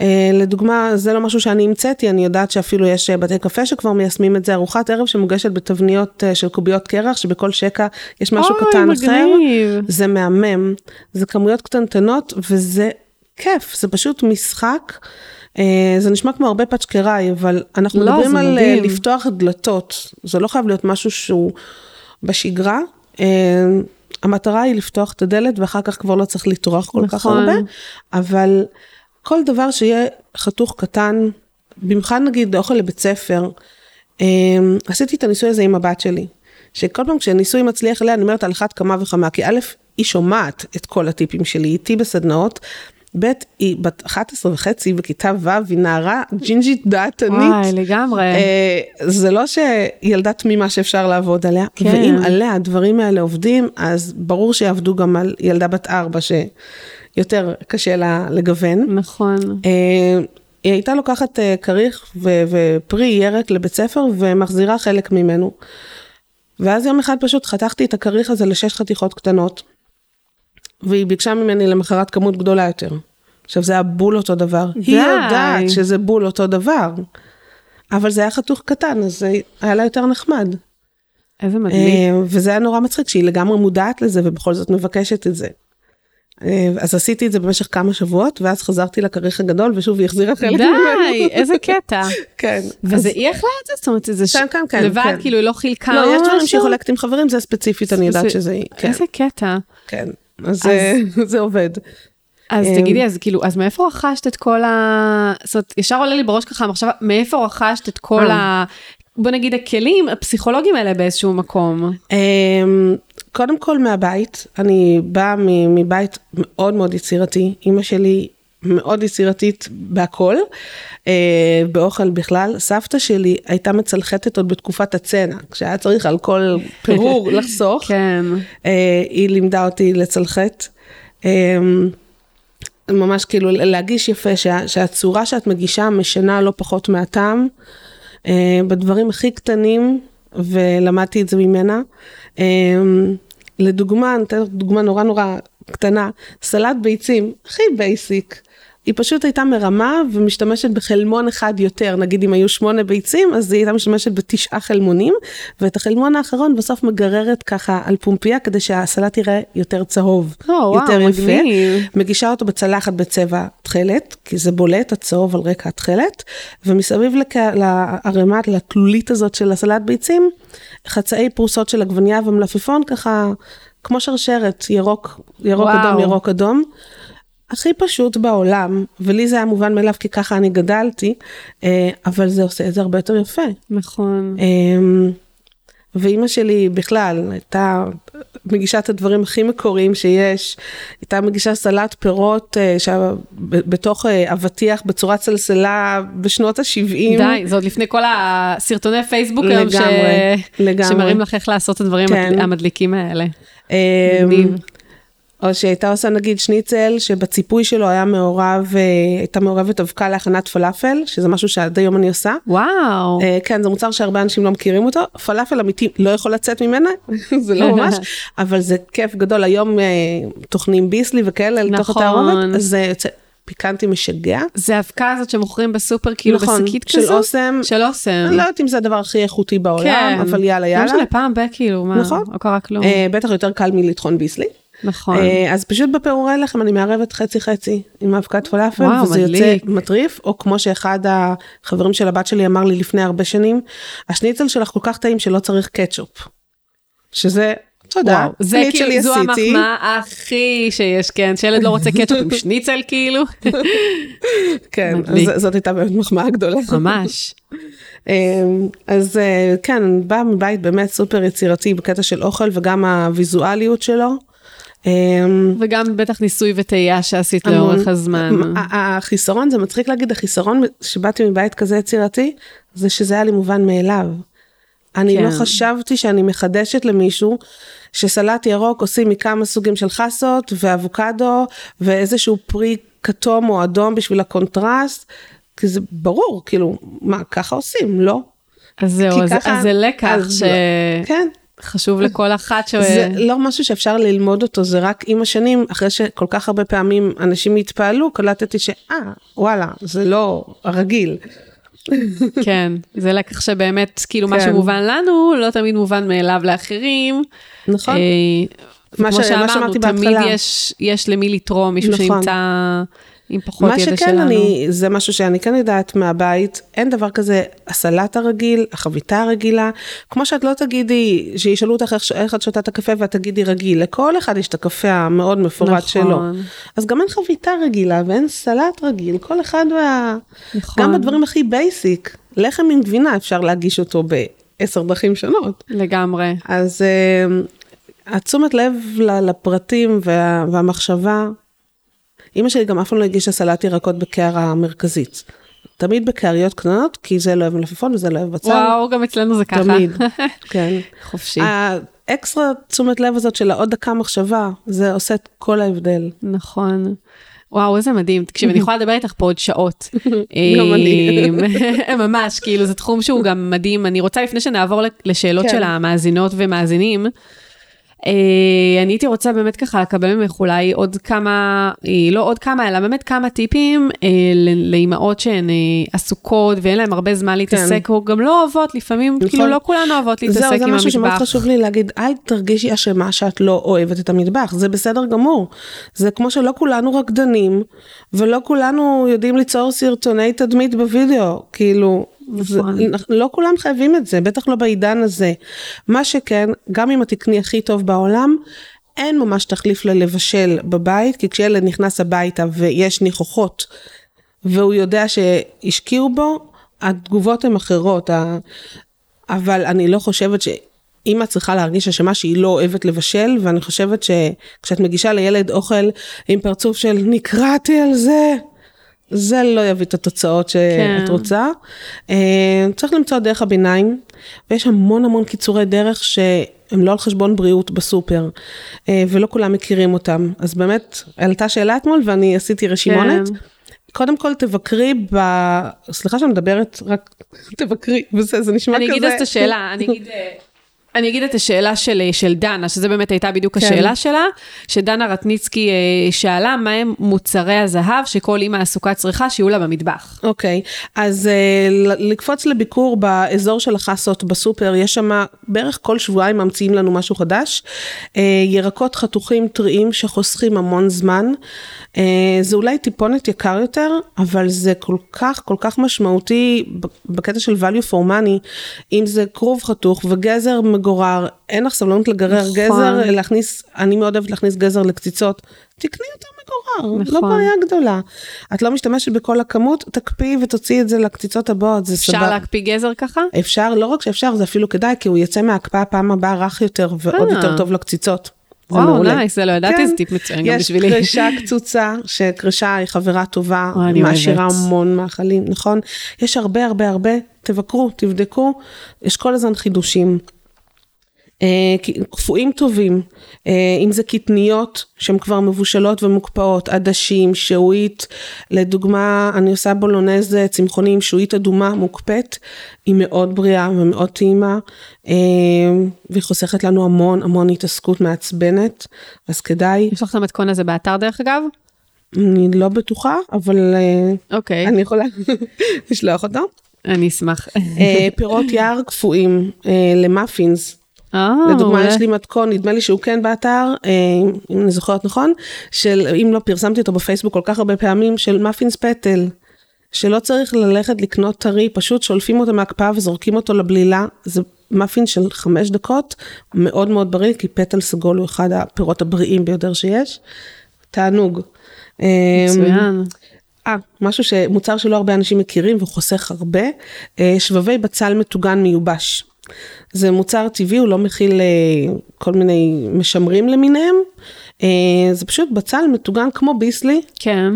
אה, לדוגמה, זה לא משהו שאני המצאתי, אני יודעת שאפילו יש אה, בתי קפה שכבר מיישמים את זה, ארוחת ערב שמוגשת בתבניות אה, של קוביות קרח, שבכל שקע יש משהו אוי, קטן אחר. מגניב. זה מהמם, זה כמויות קטנטנות וזה כיף, זה פשוט משחק. זה נשמע כמו הרבה פצ'קראי, אבל אנחנו לא, מדברים על מדהים. לפתוח דלתות, זה לא חייב להיות משהו שהוא בשגרה. המטרה היא לפתוח את הדלת ואחר כך כבר לא צריך לטרוח כל כך נכון. הרבה, אבל כל דבר שיהיה חתוך קטן, במיוחד נגיד אוכל לבית ספר, אה, עשיתי את הניסוי הזה עם הבת שלי, שכל פעם כשניסוי מצליח אליה, אני אומרת על אחת כמה וכמה, כי א', היא שומעת את כל הטיפים שלי, היא איתי בסדנאות, ב', היא בת 11 וחצי בכיתה ו', היא נערה ג'ינג'ית דעתנית. וואי, לגמרי. אה, זה לא שילדה תמימה שאפשר לעבוד עליה, כן. ואם עליה הדברים האלה עובדים, אז ברור שיעבדו גם על ילדה בת ארבע שיותר קשה לה לגוון. נכון. אה, היא הייתה לוקחת אה, כריך ו- ופרי ירק לבית ספר ומחזירה חלק ממנו. ואז יום אחד פשוט חתכתי את הכריך הזה לשש חתיכות קטנות, והיא ביקשה ממני למחרת כמות גדולה יותר. עכשיו זה היה בול אותו דבר. די. היא יודעת שזה בול אותו דבר, אבל זה היה חתוך קטן, אז זה היה לה יותר נחמד. איזה מדליק. אה, וזה היה נורא מצחיק שהיא לגמרי מודעת לזה ובכל זאת מבקשת את זה. אה, אז עשיתי את זה במשך כמה שבועות ואז חזרתי לכריך הגדול ושוב היא החזירה חלק ממנו. די, איזה קטע. כן. וזה אז- היא אכלה את זה? זאת אומרת, זה ש- כן, כן, כן, לבד, כן. כאילו היא לא חילקה לא, או יש דברים משהו? שהיא חולקת עם חברים, זה ספציפית, אני יודעת זה- שזה היא. כן, איזה קטע. כן. אז זה- זה עובד. אז אמ, תגידי, אז כאילו, אז מאיפה רכשת את כל ה... זאת אומרת, ישר עולה לי בראש ככה המחשבה, מאיפה רכשת את כל אה. ה... בוא נגיד הכלים הפסיכולוגיים האלה באיזשהו מקום. קודם כל מהבית, אני באה מבית מאוד מאוד יצירתי, אימא שלי מאוד יצירתית בהכל, אה, באוכל בכלל. סבתא שלי הייתה מצלחתת עוד בתקופת הצנע, כשהיה צריך על כל פירור לחסוך. כן. אה, היא לימדה אותי לצלחת. אה, ממש כאילו להגיש יפה, שה, שהצורה שאת מגישה משנה לא פחות מהטעם, אה, בדברים הכי קטנים, ולמדתי את זה ממנה. אה, לדוגמה, אני אתן דוגמה נורא נורא קטנה, סלט ביצים, הכי basic. היא פשוט הייתה מרמה ומשתמשת בחלמון אחד יותר, נגיד אם היו שמונה ביצים, אז היא הייתה משתמשת בתשעה חלמונים, ואת החלמון האחרון בסוף מגררת ככה על פומפייה, כדי שהסלט יראה יותר צהוב, וואו, יותר יפה. מגניב. מגישה אותו בצלחת בצבע תכלת, כי זה בולט, הצהוב על רקע התכלת, ומסביב לק- לערימת, לתלולית הזאת של הסלט ביצים, חצאי פרוסות של עגבנייה ומלפפון, ככה כמו שרשרת, ירוק, ירוק וואו. אדום, ירוק אדום. הכי פשוט בעולם, ולי זה היה מובן מאליו כי ככה אני גדלתי, אה, אבל זה עושה את זה הרבה יותר יפה. נכון. אמ, ואימא שלי בכלל הייתה מגישה את הדברים הכי מקוריים שיש, הייתה מגישה סלט פירות אה, שהיה בתוך אה, אבטיח בצורת סלסלה בשנות ה-70. די, זה עוד לפני כל הסרטוני פייסבוק היום, ש... לגמרי, לגמרי. שמראים לך איך לעשות את הדברים כן. המדליקים האלה. אמ, או שהייתה עושה נגיד שניצל שבציפוי שלו היה מעורב, אה, הייתה מעורבת אבקה להכנת פלאפל, שזה משהו שעד היום אני עושה. וואו. אה, כן, זה מוצר שהרבה אנשים לא מכירים אותו. פלאפל אמיתי לא יכול לצאת ממנה, זה לא ממש, אבל זה כיף גדול. היום אה, טוחנים ביסלי וכאלה לתוך נכון. התערובת, אז זה יוצא פיקנטי משגע. זה האבקה הזאת שמוכרים בסופר, כאילו נכון, בשקית של כזאת? אוסם. של אוסם. אני לא יודעת אם זה הדבר הכי איכותי בעולם, כן. אבל יאללה לא יאללה. משנה, פעם ב... כאילו, מה, נכון. לא קרה כלום. אה, בטח יותר קל מלטחון ביסלי. נכון. אה, אז פשוט בפירורי לחם אני מערבת חצי חצי עם אבקת פלאפל, וואו, וזה יוצא מדליק. מטריף, או כמו שאחד החברים של הבת שלי אמר לי לפני הרבה שנים, השניצל שלך כל כך טעים שלא צריך קטשופ. שזה, תודה, וואו, זה כאילו, זו. המחמאה הכי שיש, כן, שילד לא רוצה קטשופ עם שניצל כאילו, כן. אז זאת הייתה באמת מחמאה גדולה. ממש. אמ, אז אה, כן, באה מבית באמת סופר יצירתי בקטע של אוכל וגם הוויזואליות שלו. אמ, וגם בטח ניסוי וטעייה שעשית המון. לאורך הזמן. החיסרון, זה מצחיק להגיד, החיסרון שבאתי מבית כזה יצירתי, זה שזה היה לי מובן מאליו. אני כן. לא חשבתי שאני מחדשת למישהו שסלט ירוק עושים מכמה סוגים של חסות ואבוקדו ואיזשהו פרי כתום או אדום בשביל הקונטרסט, כי זה ברור, כאילו, מה, ככה עושים, לא? אז זהו, אז ככה- אז זה לקח אז לא. כן. שחשוב לכל אחת ש... זה לא משהו שאפשר ללמוד אותו, זה רק עם השנים, אחרי שכל כך הרבה פעמים אנשים התפעלו, קלטתי שאה, וואלה, זה לא הרגיל. כן, זה לקח שבאמת, כאילו, מה כן. שמובן לנו, לא תמיד מובן מאליו לאחרים. נכון? אה, מה ש- מה שאמרנו, שאמרתי תמיד בהתחלה. יש, יש למי לתרום, מישהו נכון. שנמצא עם פחות מה ידע שכן שלנו. אני, זה משהו שאני כן יודעת מהבית, אין דבר כזה הסלט הרגיל, החביתה הרגילה, כמו שאת לא תגידי, שישאלו אותך איך, איך את שותה את הקפה ואת תגידי רגיל, לכל אחד יש את הקפה המאוד מפורט נכון. שלו. אז גם אין חביתה רגילה ואין סלט רגיל, כל אחד וה... נכון. גם בדברים הכי basic, לחם עם גבינה אפשר להגיש אותו בעשר דרכים שונות. לגמרי. אז אה, התשומת לב לפרטים וה, והמחשבה, אימא שלי גם אף פעם לא הגישה סלט ירקות בקערה המרכזית. תמיד בקעריות קטנות, כי זה לא אוהב מלפפון וזה לא אוהב בצל. וואו, גם אצלנו זה ככה. תמיד, כן. חופשי. האקסטרה תשומת לב הזאת של העוד דקה מחשבה, זה עושה את כל ההבדל. נכון. וואו, איזה מדהים. תקשיב, אני יכולה לדבר איתך פה עוד שעות. גם אני. אה, ממש, כאילו, זה תחום שהוא גם מדהים. אני רוצה, לפני שנעבור לשאלות כן. של המאזינות ומאזינים, אני הייתי רוצה באמת ככה לקבל ממך אולי עוד כמה, אה, לא עוד כמה, אלא באמת כמה טיפים אה, לאימהות שהן אה, עסוקות ואין להן הרבה זמן להתעסק, או גם לא אוהבות, לפעמים, נכון. כאילו לא כולן אוהבות להתעסק זהו, זה עם משהו שמאוד המטבח. חשוב לי להגיד, אל תרגישי אשמה שאת לא אוהבת את המטבח, זה בסדר גמור. זה כמו שלא כולנו רקדנים, ולא כולנו יודעים ליצור סרטוני תדמית בווידאו, כאילו, זה, נכון. לא כולם חייבים את זה, בטח לא בעידן הזה. מה שכן, גם אם את תקני הכי טוב בעולם, אין ממש תחליף ללבשל בבית, כי כשילד נכנס הביתה ויש ניחוחות, והוא יודע שהשקיעו בו, התגובות הן אחרות. אבל אני לא חושבת שאמא צריכה להרגיש אשמה שהיא לא אוהבת לבשל, ואני חושבת שכשאת מגישה לילד אוכל עם פרצוף של נקרעתי על זה, זה לא יביא את התוצאות שאת כן. רוצה. אה, צריך למצוא דרך הביניים, ויש המון המון קיצורי דרך שהם לא על חשבון בריאות בסופר, אה, ולא כולם מכירים אותם. אז באמת, עלתה שאלה אתמול ואני עשיתי רשימונת. כן. קודם כל תבקרי ב... סליחה שאני מדברת, רק תבקרי, וזה, זה נשמע אני כזה. אני אגיד אז את השאלה, אני אגיד... אה, אני אגיד את השאלה של, של דנה, שזה באמת הייתה בדיוק כן. השאלה שלה, שדנה רטניצקי אה, שאלה מהם מוצרי הזהב שכל אימא עסוקה צריכה שיהיו לה במטבח. אוקיי, אז אה, לקפוץ לביקור באזור של החסות בסופר, יש שם בערך כל שבועיים ממציאים לנו משהו חדש. אה, ירקות חתוכים טריים שחוסכים המון זמן. זה אולי טיפונת יקר יותר, אבל זה כל כך כל כך משמעותי בקטע של value for money, אם זה כרוב חתוך וגזר מגורר, אין לך סבלנות לגרר נכון. גזר, להכניס, אני מאוד אוהבת להכניס גזר לקציצות, תקני גזר מגורר, לא נכון. לא בעיה גדולה. את לא משתמשת בכל הכמות, תקפיאי ותוציאי את זה לקציצות הבאות, זה סבבה. אפשר להקפיא גזר ככה? אפשר, לא רק שאפשר, זה אפילו כדאי, כי הוא יצא מההקפאה פעם הבאה רך יותר ועוד אה. יותר טוב לקציצות. וואו, nice, זה לא ידעתי, כן. זה טיפ מצוין גם בשבילי. יש כרישה קצוצה, שכרישה היא חברה טובה, מעשירה המון מאכלים, נכון? יש הרבה הרבה הרבה, תבקרו, תבדקו, יש כל הזמן חידושים. אה, קפואים טובים, אה, אם זה קטניות שהן כבר מבושלות ומוקפאות, עדשים, שהועית, לדוגמה אני עושה בולונז צמחוני עם שהועית אדומה מוקפאת, היא מאוד בריאה ומאוד טעימה, אה, והיא חוסכת לנו המון המון התעסקות מעצבנת, אז כדאי. יש לך את המתכון הזה באתר דרך אגב? אני לא בטוחה, אבל אוקיי. אני יכולה לשלוח אותו. אני אשמח. פירות יער קפואים למאפינס. אה, לדוגמה, יש לי מתכון, נדמה לי שהוא כן באתר, אה, אם אני זוכרת נכון, של, אם לא פרסמתי אותו בפייסבוק כל כך הרבה פעמים, של מאפינס פטל. שלא צריך ללכת לקנות טרי, פשוט שולפים אותו מהקפאה וזורקים אותו לבלילה. זה מאפין של חמש דקות, מאוד מאוד בריא, כי פטל סגול הוא אחד הפירות הבריאים ביותר שיש. תענוג. מצוין. אה, משהו שמוצר שלא הרבה אנשים מכירים וחוסך הרבה, אה, שבבי בצל מטוגן מיובש. זה מוצר טבעי, הוא לא מכיל אה, כל מיני משמרים למיניהם. אה, זה פשוט בצל מטוגן כמו ביסלי. כן.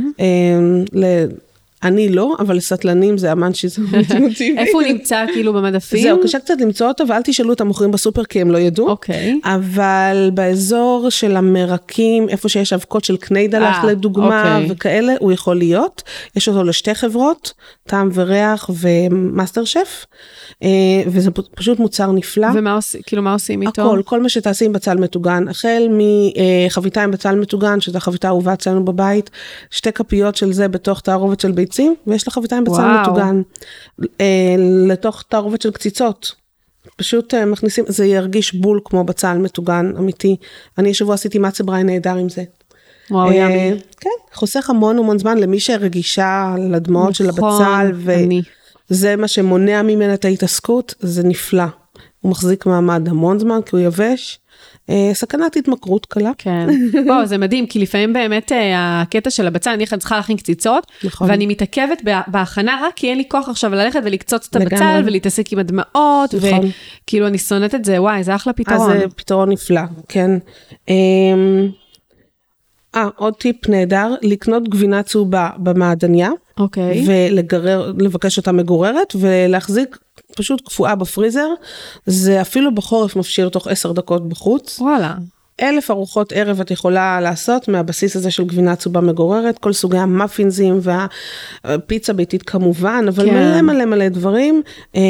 אה, אני לא, אבל לסטלנים זה אמן שזה מוטיבי. איפה הוא נמצא כאילו במדפים? זהו, קשה קצת למצוא אותו, ואל תשאלו את המוכרים בסופר כי הם לא ידעו. אוקיי. אבל באזור של המרקים, איפה שיש אבקות של קניידלח לדוגמה, אוקיי. וכאלה, הוא יכול להיות. יש אותו לשתי חברות, טעם וריח ומאסטר שף. אה, וזה פשוט מוצר נפלא. ומה עושים, כאילו מה עושים איתו? הכל, כל מה שתעשי עם בצל מטוגן, החל מחביתה עם בצל מטוגן, שזו החביתה האהובה אצלנו בבית, שתי כפיות של זה בתוך תערובת של ביצים, ויש לך חביתה עם בצל. מטוגן, אה, לתוך תערובת של קציצות. פשוט אה, מכניסים, זה ירגיש בול כמו בצל מטוגן אמיתי. אני השבוע עשיתי מצה בריין נהדר עם זה. וואו, ימי. כן, חוסך המון המון זמן למי שרגישה לדמעות נכון, של הבצל. ו... אני. זה מה שמונע ממנה את ההתעסקות, זה נפלא. הוא מחזיק מעמד המון זמן כי הוא יבש. אה, סכנת התמכרות קלה. כן, בוא, זה מדהים, כי לפעמים באמת אה, הקטע של הבצל, אני צריכה להכין קציצות, נכון. ואני מתעכבת בהכנה רק כי אין לי כוח עכשיו ללכת ולקצוץ את הבצל ולהתעסק עם הדמעות, נכון. וכאילו אני שונאת את זה, וואי, זה אחלה פתרון. אז זה פתרון נפלא, כן. אמ, אה, עוד טיפ נהדר, לקנות גבינה צהובה במעדניה. אוקיי. ולגרר, לבקש אותה מגוררת ולהחזיק פשוט קפואה בפריזר. זה אפילו בחורף מפשיר תוך 10 דקות בחוץ. וואלה. אלף ארוחות ערב את יכולה לעשות מהבסיס הזה של גבינה צהובה מגוררת, כל סוגי המאפינזים והפיצה ביתית כמובן, אבל כן. מלא מלא מלא דברים. אה,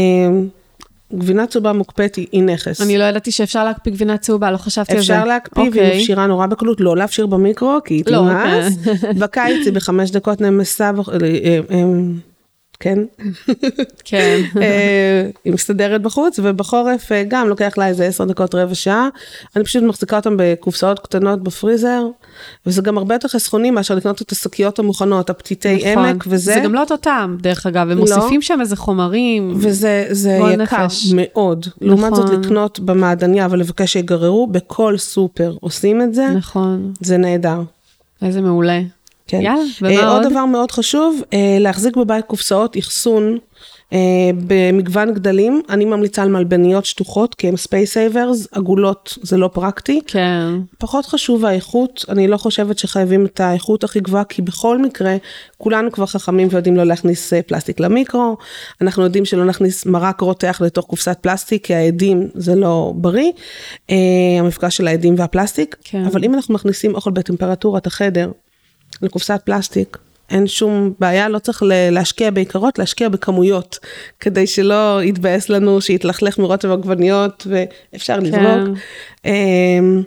גבינה צהובה מוקפאת היא, נכס. אני לא ידעתי שאפשר להקפיא גבינה צהובה, לא חשבתי על זה. אפשר להקפיא okay. והיא אוקיי. מפשירה נורא בקלות, לא להפשיר במיקרו, כי היא לא. Okay. בקיץ היא בחמש דקות נמסה, אה, אה, כן? כן. אה, היא מסתדרת בחוץ, ובחורף אה, גם לוקח לה איזה עשר דקות, רבע שעה. אני פשוט מחזיקה אותם בקופסאות קטנות בפריזר, וזה גם הרבה יותר חסכוני מאשר לקנות את השקיות המוכנות, הפתיתי נכון. עמק וזה. זה גם לא טעם, דרך אגב, הם לא. מוסיפים שם איזה חומרים. וזה יקר נפש. מאוד. לעומת זאת נכון. לקנות במעדניה ולבקש שיגררו, בכל סופר עושים את זה, נכון, זה נהדר. איזה מעולה. כן. יאללה, אה, ומה עוד עוד? דבר מאוד חשוב, אה, להחזיק בבית קופסאות אחסון אה, במגוון גדלים. אני ממליצה על מלבניות שטוחות, כי הם space savers, עגולות זה לא פרקטי. כן, פחות חשוב האיכות, אני לא חושבת שחייבים את האיכות הכי גבוהה, כי בכל מקרה, כולנו כבר חכמים ויודעים לא להכניס פלסטיק למיקרו, אנחנו יודעים שלא נכניס מרק רותח לתוך קופסת פלסטיק, כי העדים זה לא בריא, המפגש של העדים והפלסטיק, כן. אבל אם אנחנו מכניסים אוכל בטמפרטורת החדר לקופסת פלסטיק, אין שום בעיה, לא צריך להשקיע בעיקרות, להשקיע בכמויות, כדי שלא יתבאס לנו, שיתלכלך מרוטב עגבניות ואפשר לזרוק. אמ,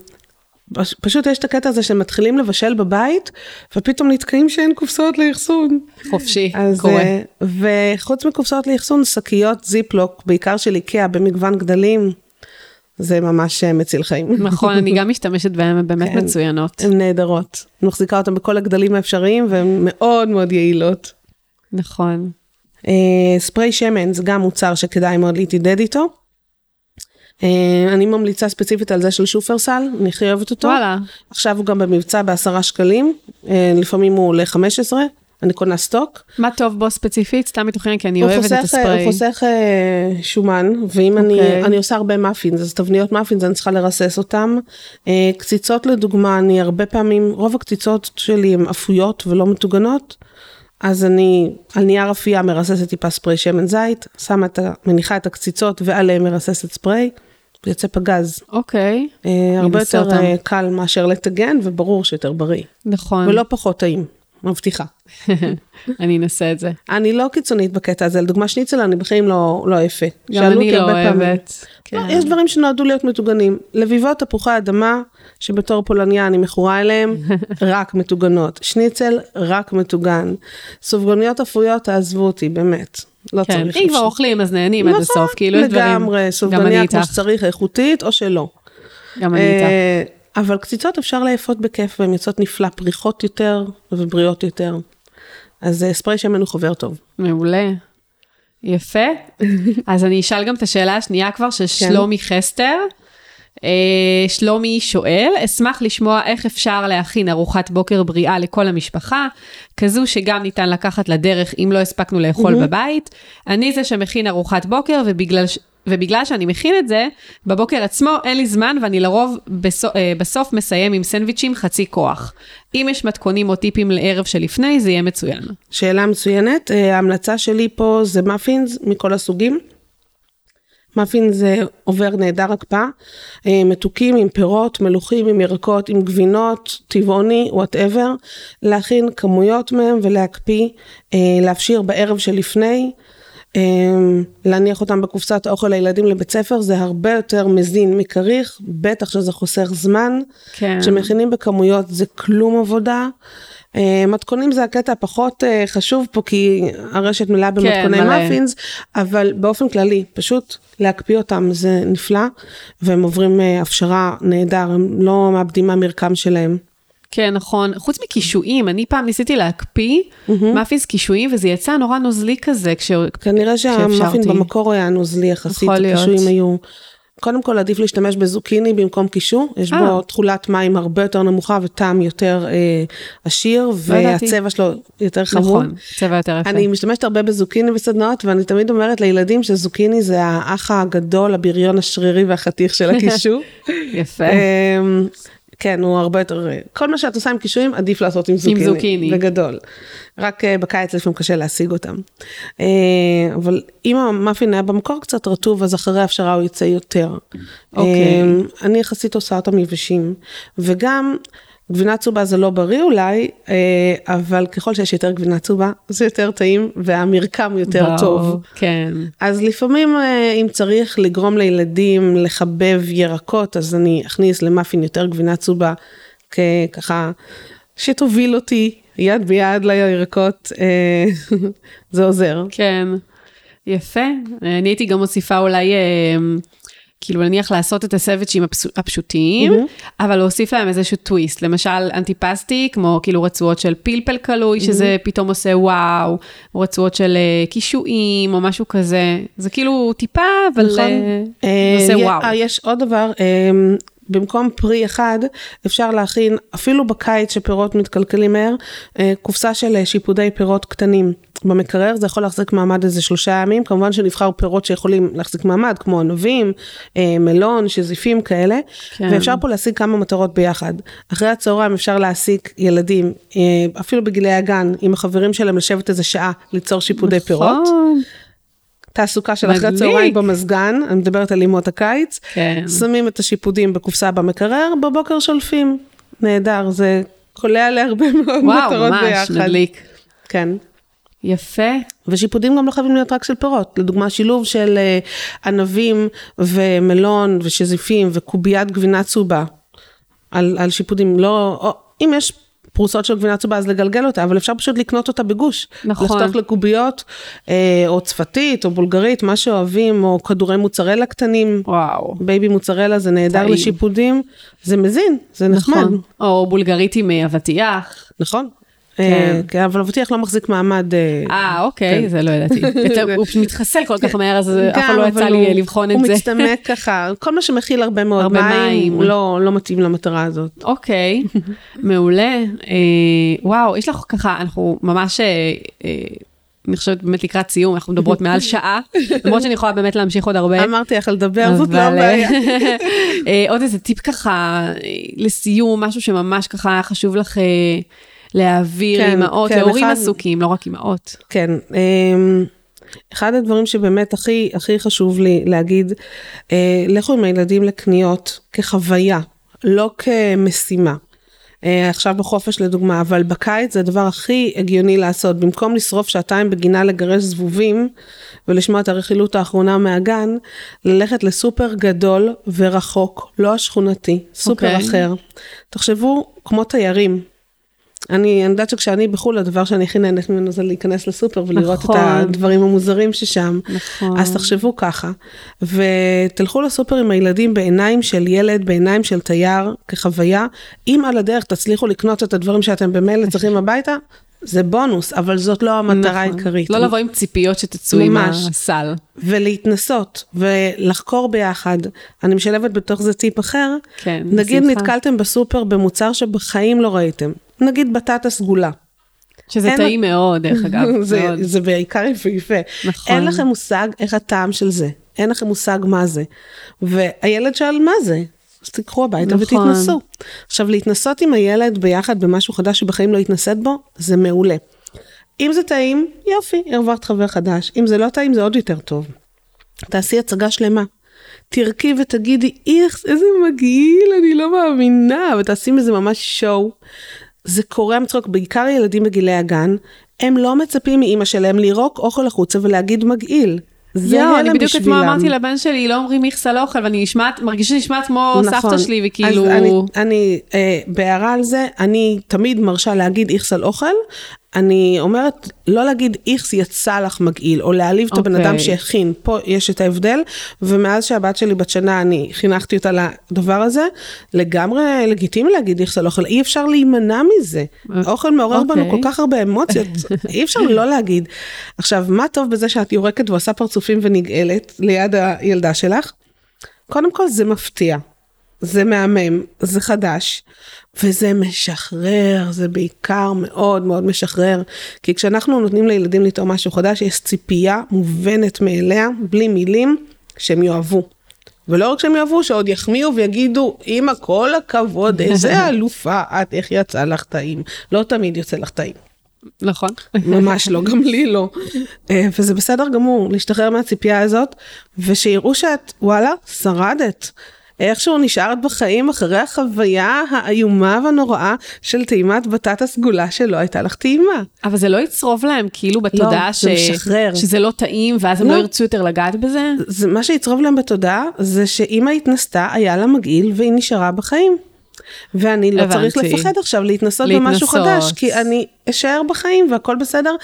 פש- פשוט יש את הקטע הזה שמתחילים לבשל בבית, ופתאום נתקעים שאין קופסאות לאחסון. חופשי, אז, קורה. אה, וחוץ מקופסאות לאחסון, שקיות זיפלוק, בעיקר של איקאה, במגוון גדלים, זה ממש אה, מציל חיים. נכון, אני גם משתמשת בהן, הן באמת כן. מצוינות. הן נהדרות. אני מחזיקה אותן בכל הגדלים האפשריים, והן מאוד מאוד יעילות. נכון. אה, ספרי שמן זה גם מוצר שכדאי מאוד להתעודד איתו. אה, אני ממליצה ספציפית על זה של שופרסל, אני חייבת אותו. וואלה, עכשיו הוא גם במבצע בעשרה שקלים, אה, לפעמים הוא עולה 15, אני קונה סטוק. מה טוב בו ספציפית? סתם מתוכן, כי אני אוהבת את חוסך, אה, הספרי. הוא חוסך אה, שומן, ואם אני, אוקיי. אני עושה הרבה מאפינס, אז תבניות מאפינס אני צריכה לרסס אותם. אה, קציצות לדוגמה, אני הרבה פעמים, רוב הקציצות שלי הן אפויות ולא מטוגנות, אז אני על נייר אפייה מרססת טיפה ספרי שמן זית, שמה את. מניחה את הקציצות ועליהם מרססת ספרי, יוצא פגז. אוקיי, אה, הרבה אנסה יותר אותם. אה, קל מאשר לטגן, וברור שיותר בריא. נכון. ולא פחות טעים, מבטיחה. אני אנסה את זה. אני לא קיצונית בקטע הזה, לדוגמה שניצל אני בחיים לא, לא יפה. גם אני לא. אוהבת. לא, כן. יש דברים שנועדו להיות מטוגנים. לביבות תפוחי אדמה, שבתור פולניה אני מכורה אליהם, רק מטוגנות. שניצל, רק מטוגן. סופגניות אפויות, תעזבו אותי, באמת. לא כן, צריך. אם כבר אוכלים אז נהנים עד נכון, הסוף, כאילו יש דברים. לגמרי, סופגניה כמו. שצריך, איכותית או שלא. גם אני איתך. אבל קציצות אפשר לאפות בכיף והן יוצאות נפלא, פריחות יותר ובריאות יותר. אז אה, ספרי שמן הוא חובר טוב. מעולה. יפה. אז אני אשאל גם את השאלה השנייה כבר של כן. שלומי חסטר. אה, שלומי שואל, אשמח לשמוע איך אפשר להכין ארוחת בוקר בריאה לכל המשפחה, כזו שגם ניתן לקחת לדרך אם לא הספקנו לאכול בבית. אני זה שמכין ארוחת בוקר ובגלל, ובגלל שאני מכין את זה, בבוקר עצמו אין לי זמן ואני לרוב בסוף, בסוף מסיים עם סנדוויצ'ים חצי כוח. אם יש מתכונים או טיפים לערב שלפני, זה יהיה מצוין. שאלה מצוינת, אה, ההמלצה שלי פה זה מאפינס מכל הסוגים. מאפין זה עובר נהדר הקפאה, אה, מתוקים עם פירות, מלוחים עם ירקות, עם גבינות, טבעוני, whatever, להכין כמויות מהם ולהקפיא, אה, להפשיר בערב שלפני, אה, להניח אותם בקופסת האוכל לילדים לבית ספר, זה הרבה יותר מזין מכריך, בטח שזה חוסך זמן. כן. כשמכינים בכמויות זה כלום עבודה. אה, מתכונים זה הקטע הפחות אה, חשוב פה כי הרשת מלאה במתכוני מלא. מאפינס, אבל באופן כללי, פשוט להקפיא אותם זה נפלא, והם עוברים אה, הפשרה נהדר, הם לא מאבדים מהמרקם שלהם. כן, נכון. חוץ מקישואים, אני פעם ניסיתי להקפיא מאפיס קישואים, וזה יצא נורא נוזלי כזה, כש... כנראה שהמאפין כשאפשרתי. במקור היה נוזלי יחסית. הקישואים היו... קודם כל עדיף להשתמש בזוקיני במקום קישור, יש אה. בו תכולת מים הרבה יותר נמוכה וטעם יותר אה, עשיר, לא. והצבע שלו יותר חמוד. נכון, צבע יותר יפה. אני משתמשת הרבה בזוקיני בסדנאות, ואני תמיד אומרת לילדים שזוקיני זה האח הגדול, הבריון השרירי והחתיך של הקישור. יפה. כן, הוא הרבה יותר, כל מה שאת עושה עם קישואים עדיף לעשות עם זוקיני. זוקיני. בגדול. רק אה, בקיץ לפעמים קשה להשיג אותם. אה, אבל אם המאפין היה במקור קצת רטוב, אז אחרי ההפשרה הוא יצא יותר. אוקיי. אמ, אני יחסית עושה אותם יבשים. וגם, גבינה צהובה זה לא בריא אולי, אה, אבל ככל שיש יותר גבינה צהובה, זה יותר טעים והמרקם יותר ברור, טוב. כן. אז לפעמים אה, אם צריך לגרום לילדים לחבב ירקות, אז אני אכניס למאפין יותר גבינה צהובה, ככה שתוביל אותי יד ביד לירקות, אה, זה עוזר. כן, יפה. אני הייתי גם מוסיפה אולי, כאילו נניח לעשות את הסוויצ'ים הפשוטים, אבל להוסיף להם איזשהו טוויסט. למשל, אנטיפסטי, כמו כאילו רצועות של פלפל קלוי, שזה פתאום עושה וואו, או רצועות של אה, קישואים, או משהו כזה. זה כאילו טיפה, אבל נכון. אה, אה, עושה וואו. יש עוד דבר, במקום פרי אחד, אפשר להכין, אפילו בקיץ שפירות מתקלקלים מהר, אה, קופסה של אה, שיפודי פירות קטנים. במקרר זה יכול להחזיק מעמד איזה שלושה ימים, כמובן שנבחר פירות שיכולים להחזיק מעמד, כמו ענבים, אה, מלון, שזיפים כאלה, כן. ואפשר פה להשיג כמה מטרות ביחד. אחרי הצהריים אפשר להעסיק ילדים, אפילו בגילי הגן, עם החברים שלהם לשבת איזה שעה, ליצור שיפודי פירות. תעסוקה של אחרי. הצהריים במזגן, אני מדברת על ימות הקיץ, כן. שמים את השיפודים בקופסה במקרר, בבוקר שולפים. נהדר, זה קולע להרבה מאוד וואו, מטרות ממש ביחד. מדליק. כן. יפה. ושיפודים גם לא חייבים להיות רק של פירות, לדוגמה שילוב של אה, ענבים ומלון ושזיפים וקוביית גבינה צהובה על, על שיפודים, לא, או, אם יש פרוסות של גבינה צהובה אז לגלגל אותה, אבל אפשר פשוט לקנות אותה בגוש. נכון. לחתוך לקוביות, אה, או צפתית או בולגרית, מה שאוהבים, או כדורי מוצרלה קטנים. וואו. בייבי מוצרלה זה נהדר טעים. לשיפודים, זה מזין, זה נחמד, נכון. או בולגרית עם אה, אבטיח. נכון? כן. אה, כן, אבל אבטיח לא מחזיק מעמד. אה, אה, אוקיי, כן. זה לא ידעתי. הוא מתחסל כל כך מהר, אז אף פעם לא יצא לי לבחון את זה. הוא מצטמק ככה, כל מה שמכיל הרבה מאוד מים, לא, לא מתאים למטרה הזאת. אוקיי, מעולה. אה, וואו, יש לך ככה, אנחנו ממש, אני חושבת באמת לקראת סיום, אנחנו מדברות מעל שעה, למרות שאני יכולה באמת להמשיך עוד הרבה. אמרתי איך לדבר, זאת לא הבעיה. עוד איזה טיפ ככה לסיום, משהו שממש ככה היה חשוב לך להעביר כן, אימהות, כן, להורים אחד- עסוקים, לא רק אימהות. כן, אמ, אחד הדברים שבאמת הכי, הכי חשוב לי להגיד, אה, לכו עם הילדים לקניות כחוויה, לא כמשימה. אה, עכשיו בחופש לדוגמה, אבל בקיץ זה הדבר הכי הגיוני לעשות. במקום לשרוף שעתיים בגינה לגרש זבובים ולשמוע את הרכילות האחרונה מהגן, ללכת לסופר גדול ורחוק, לא השכונתי, סופר אוקיי. אחר. תחשבו כמו תיירים. אני, אני יודעת שכשאני בחו"ל, הדבר שאני הכי נהנית ממנו זה להיכנס לסופר ולראות נכון. את הדברים המוזרים ששם. נכון. אז תחשבו ככה, ותלכו לסופר עם הילדים בעיניים של ילד, בעיניים של תייר, כחוויה. אם על הדרך תצליחו לקנות את הדברים שאתם במילא צריכים הביתה, זה בונוס, אבל זאת לא המטרה נכון. העיקרית. לא לבוא עם ציפיות שתצאו עם. הסל. ולהתנסות ולחקור ביחד. אני משלבת בתוך זה טיפ אחר. כן, נגיד בשמחה. נתקלתם בסופר במוצר שבחיים לא ראיתם. נגיד בטטה סגולה. שזה אין- טעים מאוד, דרך אגב. זה, מאוד. זה בעיקר יפהפה. נכון. אין לכם מושג איך הטעם של זה. אין לכם מושג מה זה. והילד שואל מה זה. אז תיקחו הביתה נכון. ותתנסו. עכשיו, להתנסות עם הילד ביחד במשהו חדש שבחיים לא התנסית בו, זה מעולה. אם זה טעים, יופי, הרווחת חבר חדש. אם זה לא טעים, זה עוד יותר טוב. תעשי הצגה שלמה. תרקי ותגידי, איך, איזה מגעיל, אני לא מאמינה, ותעשי מזה ממש שואו. זה קורע מצחוק, בעיקר ילדים בגילי הגן, הם לא מצפים מאימא שלהם לירוק אוכל החוצה ולהגיד מגעיל. זה יואו, אני בדיוק אתמול. אמרתי לבן שלי, לא אומרים איכסה לאוכל, ואני נשמעת, מרגישה שנשמעת כמו נכון. סבתא שלי, וכאילו... אז אני, אני אה, בהערה על זה, אני תמיד מרשה להגיד איכס על אוכל. אני אומרת, לא להגיד איכס יצא לך מגעיל, או להעליב את הבן אוקיי. אדם שהכין, פה יש את ההבדל, ומאז שהבת שלי בת שנה, אני חינכתי אותה לדבר הזה, לגמרי לגיטימי להגיד איכס על אוכל, אי אפשר להימנע מזה. האוכל מעורר בנו אוקיי. כל כך הרבה אמוציות, אי אפשר לא להגיד. עכשיו, מה טוב בזה שאת יורקת ועושה פרצופים ונגאלת ליד הילדה שלך? קודם כל זה מפתיע, זה מהמם, זה חדש, וזה משחרר, זה בעיקר מאוד מאוד משחרר, כי כשאנחנו נותנים לילדים לטעום משהו חדש, יש ציפייה מובנת מאליה, בלי מילים, שהם יאהבו. ולא רק שהם יאהבו, שעוד יחמיאו ויגידו, אמא, כל הכבוד, איזה אלופה את, איך יצא לך טעים. לא תמיד יוצא לך טעים. נכון. ממש לא, גם לי לא. אה, וזה בסדר גמור להשתחרר מהציפייה הזאת, ושיראו שאת, וואלה, שרדת. איכשהו נשארת בחיים אחרי החוויה האיומה והנוראה של טעימת בטטה סגולה שלא הייתה לך טעימה. אבל זה לא יצרוב להם כאילו בתודעה זה משחרר. שזה לא טעים, ואז הם לא. לא ירצו יותר לגעת בזה? זה, מה שיצרוב להם בתודעה זה שאימא התנסתה, היה לה מגעיל והיא נשארה בחיים. ואני לא הבנתי. צריך לפחד עכשיו להתנסות במשהו להתנסות. חדש, כי אני אשאר בחיים והכל בסדר.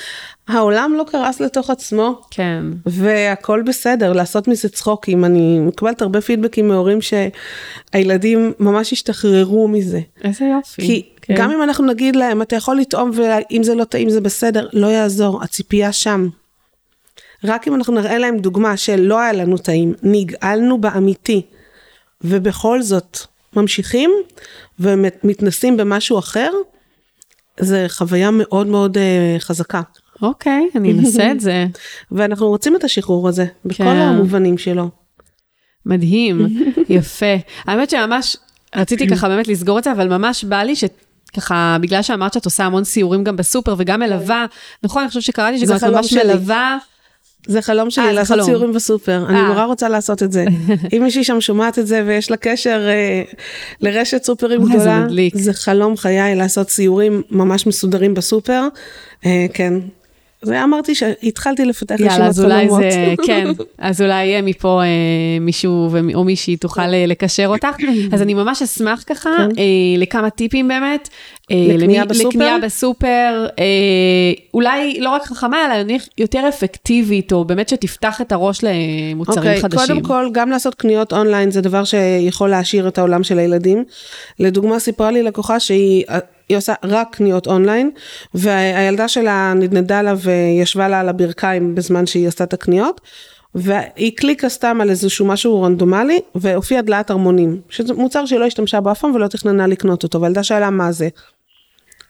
העולם לא קרס לתוך עצמו, כן. והכל בסדר, לעשות מזה צחוקים. אני מקבלת הרבה פידבקים מהורים שהילדים ממש השתחררו מזה. איזה יופי. כי כן. גם אם אנחנו נגיד להם, אתה יכול לטעום ואם זה לא טעים זה בסדר, לא יעזור, הציפייה שם. רק אם אנחנו נראה להם דוגמה של לא היה לנו טעים, נגאלנו באמיתי, ובכל זאת ממשיכים ומתנסים במשהו אחר, זה חוויה מאוד מאוד uh, חזקה. אוקיי, אני אנסה את זה. ואנחנו רוצים את השחרור הזה, בכל כן. המובנים שלו. מדהים, יפה. האמת שממש רציתי ככה באמת לסגור את זה, אבל ממש בא לי שככה, בגלל שאמרת שאת עושה המון סיורים גם בסופר וגם מלווה, נכון, אני חושבת שקראתי שגם את ממש שלי. מלווה. זה חלום אה, שלי, זה לעשות חלום. ציורים בסופר. אני אה. נורא רוצה לעשות את זה. אם מישהי שם שומעת את זה ויש לה קשר אה, לרשת סופרים זה גדולה, מדליק. זה חלום חיי לעשות ציורים ממש מסודרים בסופר. אה, כן. זה אמרתי שהתחלתי לפתח יאללה, רשימת אז אולי חלומות. זה, כן, אז אולי יהיה מפה אה, מישהו ו- או מישהי תוכל אה, לקשר אותך. אז אני ממש אשמח ככה כן. אה, לכמה טיפים באמת. אה, לקנייה למי- בסופר? לקנייה בסופר, אה, אולי לא רק חכמה, אלא נניח יותר אפקטיבית, או באמת שתפתח את הראש למוצרים אוקיי, חדשים. קודם כל, גם לעשות קניות אונליין זה דבר שיכול להעשיר את העולם של הילדים. לדוגמה, סיפרה לי לקוחה שהיא היא עושה רק קניות אונליין, והילדה שלה נדנדה לה וישבה לה על הברכיים בזמן שהיא עשתה את הקניות. והיא קליקה סתם על איזשהו משהו רנדומלי, והופיע דלעת ארמונים, שזה מוצר שהיא לא השתמשה בו אף פעם ולא תכננה לקנות אותו, והילדה שאלה מה זה.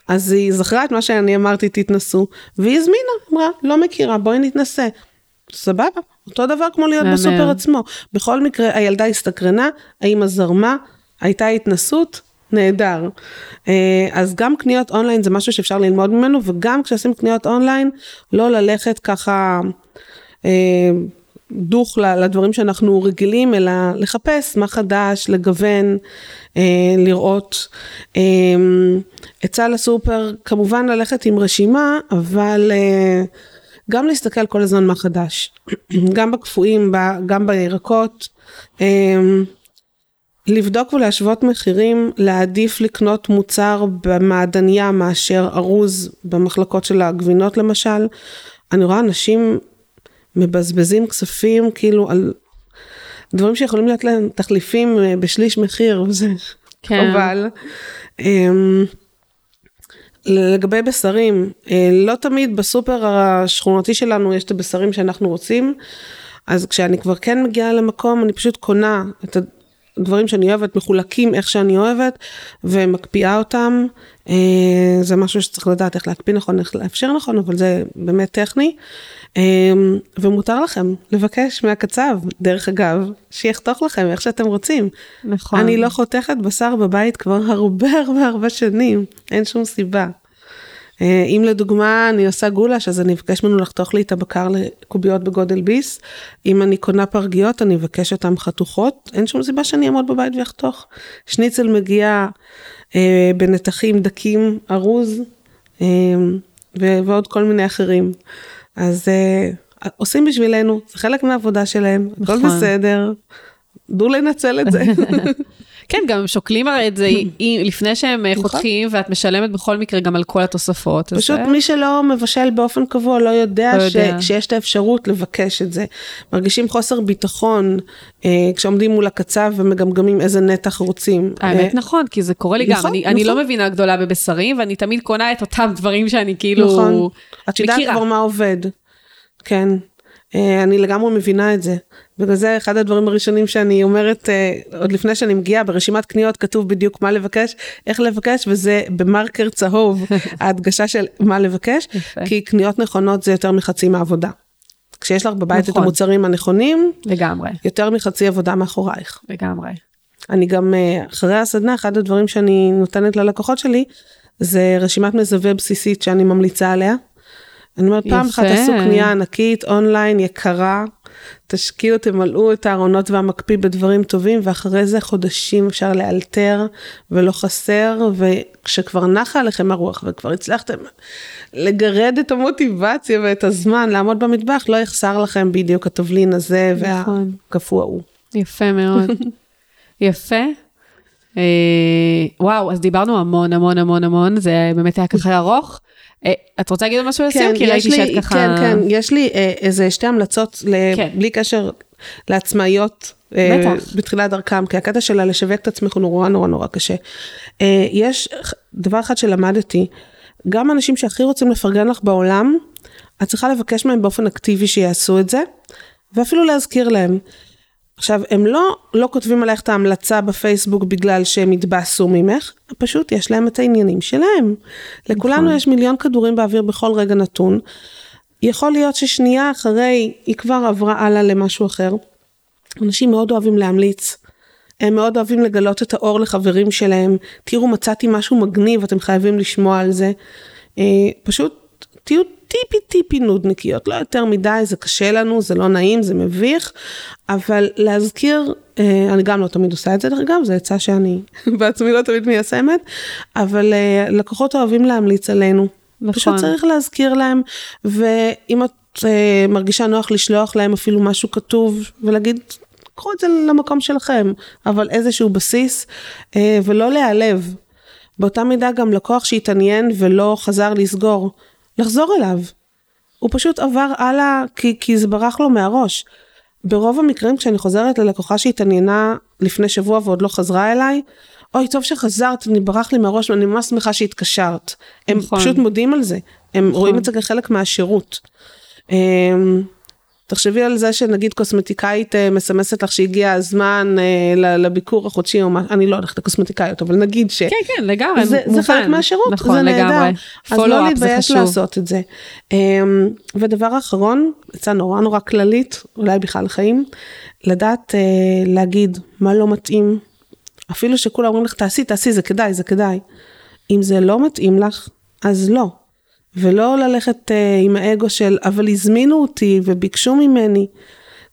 אז היא זכרה את מה שאני אמרתי, תתנסו, והיא הזמינה, אמרה, לא מכירה, בואי נתנסה. סבבה, אותו דבר כמו להיות. בסופר עצמו. בכל מקרה, הילדה הסתקרנה, האמא זרמה, הייתה התנסות, נהדר. אה, אז גם קניות אונליין זה משהו שאפשר ללמוד ממנו, וגם כשעושים קניות אונליין, לא ללכת ככה אה, דוך לדברים שאנחנו רגילים, אלא לחפש מה חדש, לגוון, אה, לראות. עצה לסופר, כמובן ללכת עם רשימה, אבל גם להסתכל כל הזמן מה חדש. גם בקפואים, גם בירקות. לבדוק ולהשוות מחירים, להעדיף לקנות מוצר במעדניה מאשר ארוז במחלקות של הגבינות למשל. אני רואה אנשים מבזבזים כספים כאילו על דברים שיכולים להיות להם תחליפים אה, בשליש מחיר, וזה כן. חבל. אמ, לגבי בשרים, אה, לא תמיד בסופר השכונתי שלנו יש את הבשרים שאנחנו רוצים, אז כשאני כבר כן מגיעה למקום, אני פשוט קונה את הדברים שאני אוהבת, מחולקים איך שאני אוהבת, ומקפיאה אותם. אה, זה משהו שצריך לדעת איך להקפיא נכון, איך לאפשר נכון, אבל זה באמת טכני. אה, ומותר לכם לבקש מהקצב, דרך אגב, שיחתוך לכם איך שאתם רוצים. נכון. אני לא חותכת בשר בבית כבר הרבה הרבה הרבה שנים, אין שום סיבה. אה, אם לדוגמה אני עושה גולש אז אני אבקש ממנו לחתוך לי את הבקר לקוביות בגודל ביס. אם אני קונה פרגיות אני אבקש אותן חתוכות, אין שום סיבה שאני אעמוד בבית ואחתוך. שניצל מגיע אה, בנתחים דקים ארוז אה, ועוד כל מיני אחרים. אז אה, עושים בשבילנו, זה חלק מהעבודה שלהם, הכל נכון. בסדר. דעו לנצל את זה. כן, גם הם שוקלים הרי את זה לפני שהם אה, נכון. חותכים, ואת משלמת בכל מקרה גם על כל התוספות. פשוט מי שלא מבשל באופן קבוע לא יודע, לא. יודע. שיש את האפשרות לבקש את זה. מרגישים חוסר ביטחון אה, כשעומדים מול הקצב ומגמגמים איזה נתח רוצים. האמת אה, נכון, כי זה קורה לי גם, נכון, אני, אני נכון. לא מבינה גדולה בבשרים, ואני תמיד קונה את אותם דברים שאני כאילו נכון. את יודעת מכירה. כבר מה עובד. כן. אני לגמרי מבינה את זה. בגלל זה אחד הדברים הראשונים שאני אומרת, אה, עוד לפני שאני מגיעה, ברשימת קניות כתוב בדיוק מה לבקש, איך לבקש, וזה במרקר צהוב, ההדגשה של מה לבקש. כי קניות נכונות זה יותר מחצי מהעבודה. כשיש לך בבית את נכון. המוצרים הנכונים, לגמרי, יותר מחצי עבודה מאחורייך. לגמרי. אני גם, אה, אחרי הסדנה, אחד הדברים שאני נותנת ללקוחות שלי, זה רשימת מזווה בסיסית שאני ממליצה עליה. אני אומרת, פעם אחת. תעשו קנייה ענקית, אונליין, יקרה, תשקיעו, תמלאו את הארונות והמקפיא בדברים טובים, ואחרי זה חודשים אפשר לאלתר ולא חסר, וכשכבר נחה עליכם הרוח וכבר הצלחתם לגרד את המוטיבציה ואת הזמן לעמוד במטבח, לא יחסר לכם בדיוק התבלין הזה נכון. והקפוא ההוא. יפה מאוד. יפה. אה, וואו, אז דיברנו המון המון המון המון, זה באמת היה ככה ארוך. אה, את רוצה להגיד משהו לסיום? כן, כי ראיתי שאת ככה... כן, כן, יש לי אה, איזה שתי המלצות, ל- כן. בלי קשר לעצמאיות. אה, בטח. בתחילת דרכם, כי הקטע שלה לשווק את עצמך הוא נורא נורא נורא קשה. יש דבר אחד שלמדתי, גם אנשים שהכי רוצים לפרגן לך בעולם, את צריכה לבקש מהם באופן אקטיבי שיעשו את זה, ואפילו להזכיר להם. עכשיו, הם לא, לא כותבים עלייך את ההמלצה בפייסבוק בגלל שהם התבאסו ממך, פשוט יש להם את העניינים שלהם. לכולנו נכון. יש מיליון כדורים באוויר בכל רגע נתון. יכול להיות ששנייה אחרי היא כבר עברה הלאה למשהו אחר. אנשים מאוד אוהבים להמליץ. הם מאוד אוהבים לגלות את האור לחברים שלהם. תראו, מצאתי משהו מגניב, אתם חייבים לשמוע על זה. אה, פשוט תהיו טיפי טיפי נודניקיות, לא יותר מדי, זה קשה לנו, זה לא נעים, זה מביך, אבל להזכיר, אה, אני גם לא תמיד עושה את זה דרך אגב, זו עצה שאני בעצמי לא תמיד מיישמת, אבל אה, לקוחות אוהבים להמליץ עלינו. נכון. פשוט צריך להזכיר להם, ואם את אה, מרגישה נוח לשלוח להם אפילו משהו כתוב ולהגיד, קחו את זה למקום שלכם, אבל איזשהו בסיס, ולא להיעלב. באותה מידה גם לקוח שהתעניין ולא חזר לסגור, לחזור אליו. הוא פשוט עבר הלאה כי, כי זה ברח לו מהראש. ברוב המקרים כשאני חוזרת ללקוחה שהתעניינה לפני שבוע ועוד לא חזרה אליי, אוי טוב שחזרת, אני ברח לי מהראש ואני ממש שמחה שהתקשרת. הם נכון. פשוט מודים על זה, הם רואים את זה כחלק מהשירות. תחשבי על זה שנגיד קוסמטיקאית אה, מסמסת לך שהגיע הזמן אה, לביקור החודשי או מה, אני לא הולכת לקוסמטיקאיות, אבל נגיד ש... כן, כן, לגמרי, זה, זה מובן. חלק מהשירות, נכון, זה נהדר. אז לא זה להתבייש. לעשות את זה. אמ, ודבר אחרון, עצה נורא נורא כללית, אולי בכלל חיים, לדעת אה, להגיד מה לא מתאים. אפילו שכולם אומרים לך תעשי, תעשי, זה כדאי, זה כדאי. אם זה לא מתאים לך, אז לא. ולא ללכת אה, עם האגו של אבל הזמינו אותי וביקשו ממני.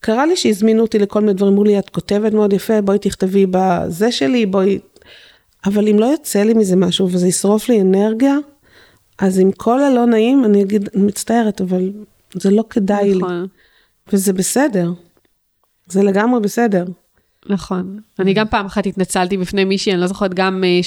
קרה לי שהזמינו אותי לכל מיני דברים, אמרו לי את כותבת מאוד יפה, בואי תכתבי בזה שלי, בואי... אבל אם לא יוצא לי מזה משהו וזה ישרוף לי אנרגיה, אז עם כל הלא נעים אני אגיד, אני מצטערת, אבל זה לא כדאי לי. נכון. וזה בסדר. זה לגמרי בסדר. נכון. אני גם פעם אחת התנצלתי בפני מישהי, אני לא זוכרת גם אה,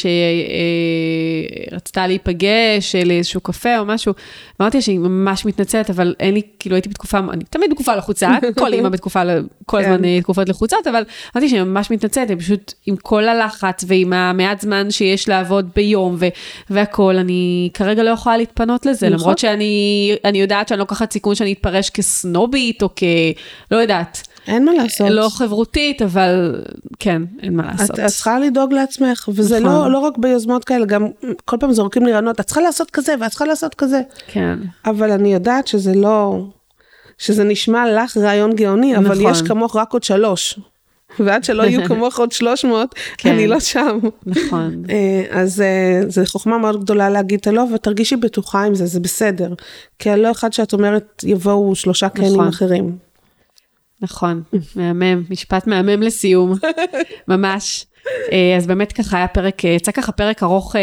שרצתה להיפגש אה, לאיזשהו קפה או משהו. אמרתי שהיא ממש מתנצלת, אבל אין לי, כאילו הייתי בתקופה, אני תמיד בתקופה לחוצה, כל אימא בתקופה, כל כן. הזמן אה, תקופות לחוצות, אבל אמרתי שהיא ממש מתנצלת, היא פשוט עם כל הלחץ ועם המעט זמן שיש לעבוד ביום ו- והכל, אני כרגע לא יכולה להתפנות לזה, נכון. למרות שאני אני יודעת שאני לוקחת סיכון שאני אתפרש כסנובית או כ... לא יודעת. אין מה לעשות. לא חברותית, אבל כן, אין מה לעשות. את, את צריכה לדאוג לעצמך, וזה נכון. לא, לא רק ביוזמות כאלה, גם כל פעם זורקים לי רעיונות, את צריכה לעשות כזה ואת צריכה לעשות כזה. כן, אבל אני יודעת שזה לא, שזה נשמע לך רעיון גאוני, אבל נכון. יש כמוך רק עוד שלוש. ועד שלא יהיו כמוך עוד 300, כן. אני לא שם. נכון. אה, אז אה, זו חוכמה מאוד גדולה להגיד את הלא, ותרגישי בטוחה עם זה, זה בסדר. כי הלא אחד שאת אומרת, יבואו שלושה קנים נכון. אחרים. נכון, מהמם, משפט מהמם לסיום, ממש. אה, אז באמת ככה היה פרק, אה, יצא ככה פרק ארוך אה,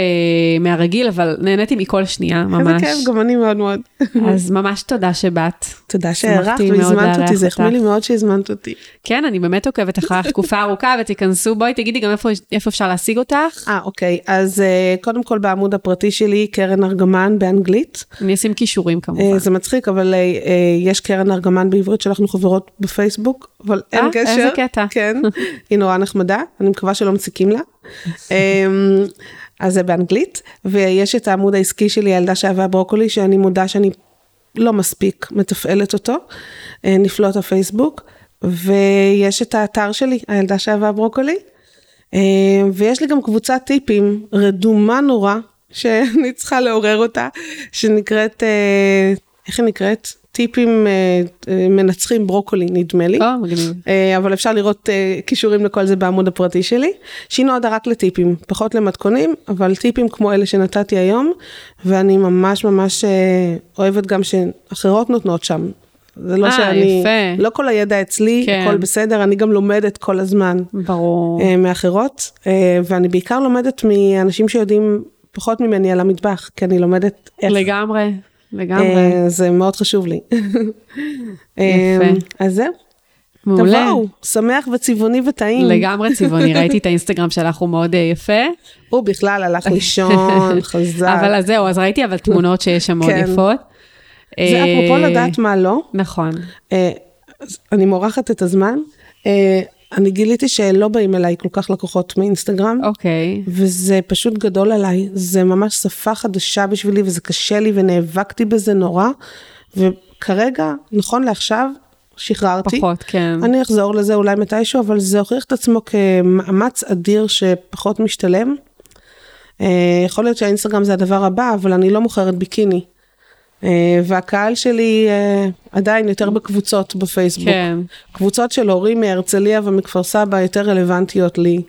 מהרגיל, אבל נהניתי מכל שנייה, איזה ממש. כיף, גם אני מאוד מאוד. אז ממש תודה שבאת. תודה שהערכת והזמנת אותי, זה החמיא לי. מאוד שהזמנת אותי. כן, אני באמת עוקבת אחריך תקופה ארוכה, ותיכנסו, בואי תגידי גם איפה, איפה אפשר להשיג אותך. אה, אוקיי, אז קודם כל בעמוד הפרטי שלי, קרן ארגמן באנגלית. אני אשים כישורים כמובן. זה מצחיק, אבל יש קרן ארגמן בעברית שאנחנו חברות בפייסבוק, אבל אין אה, קשר. איזה קטע. כן, היא נורא נחמדה, אני מקווה שלא מציקים לה. אה, אז זה באנגלית, ויש את העמוד העסקי שלי, הילדה שאהבה ברוקולי, שאני מודה שאני לא מספיק מתפעלת אותו, אה, נפלאות הפייסבוק, ויש את האתר שלי, הילדה שאהבה ברוקולי, אה, ויש לי גם קבוצת טיפים רדומה נורא, שאני צריכה לעורר אותה, שנקראת, אה, איך היא נקראת? טיפים אה, אה, מנצחים ברוקולי, נדמה לי. אה, אבל אפשר לראות קישורים לכל זה בעמוד הפרטי שלי. שהיא נועדה רק לטיפים, פחות למתכונים, אבל טיפים כמו אלה שנתתי היום, ואני ממש ממש אוהבת גם שאחרות נותנות שם. זה לא אה, שאני, יפה. לא כל הידע אצלי, כן. הכל בסדר, אני גם לומדת כל הזמן ברור. מאחרות, ואני בעיקר לומדת מאנשים שיודעים פחות ממני על המטבח, כי אני לומדת איך. מעולה. תבואו, שמח וצבעוני וטעים. לגמרי צבעוני, ראיתי את האינסטגרם שלך, הוא מאוד אה, יפה. הוא בכלל הלך לישון, חזק. אבל אז זהו, אז ראיתי אבל תמונות שיש שם מאוד כן. יפות. זה אפרופו אה, לדעת מה לא. נכון. אה, אז אני מורחת את הזמן. אני גיליתי שלא באים אליי כל כך לקוחות מאינסטגרם. אוקיי. וזה פשוט גדול עליי, זה ממש שפה חדשה בשבילי וזה קשה לי ונאבקתי בזה נורא. וכרגע, נכון לעכשיו, שחררתי. פחות, כן. אני אחזור לזה אולי מתישהו, אבל זה הוכיח את עצמו כמאמץ אדיר שפחות משתלם. אה, יכול להיות שהאינסטגרם זה הדבר הבא, אבל אני לא מוכרת ביקיני. אה, והקהל שלי אה, עדיין יותר בקבוצות בפייסבוק. כן. קבוצות של הורים מהרצליה ומכפר סבא יותר רלוונטיות לי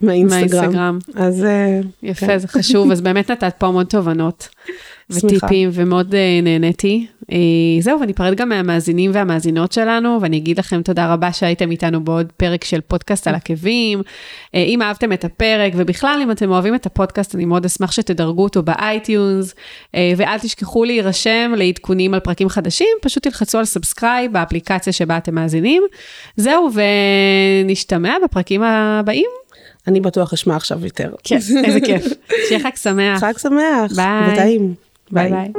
מהאינסטגרם. מהאינסטגרם. אז אה, יפה, כן. זה חשוב, אז באמת נתת פה המון תובנות. וטיפים, ומאוד אה, נהניתי. אה, זהו, וניפרד גם מהמאזינים והמאזינות שלנו, ואני אגיד לכם תודה רבה שהייתם איתנו בעוד פרק של פודקאסט על עקבים. אה, אם אהבתם את הפרק, ובכלל, אם אתם אוהבים את הפודקאסט, אני מאוד אשמח שתדרגו אותו ב iTunes, אה, ואל תשכחו להירשם לעדכונים על פרקים חדשים, פשוט תלחצו על subscribe באפליקציה שבה אתם מאזינים. זהו, ונשתמע בפרקים הבאים. אני בטוח אשמע עכשיו יותר. כן, איזה כיף. שיהיה חג שמח. חג שמח. ביי. וטעים. ביי ביי.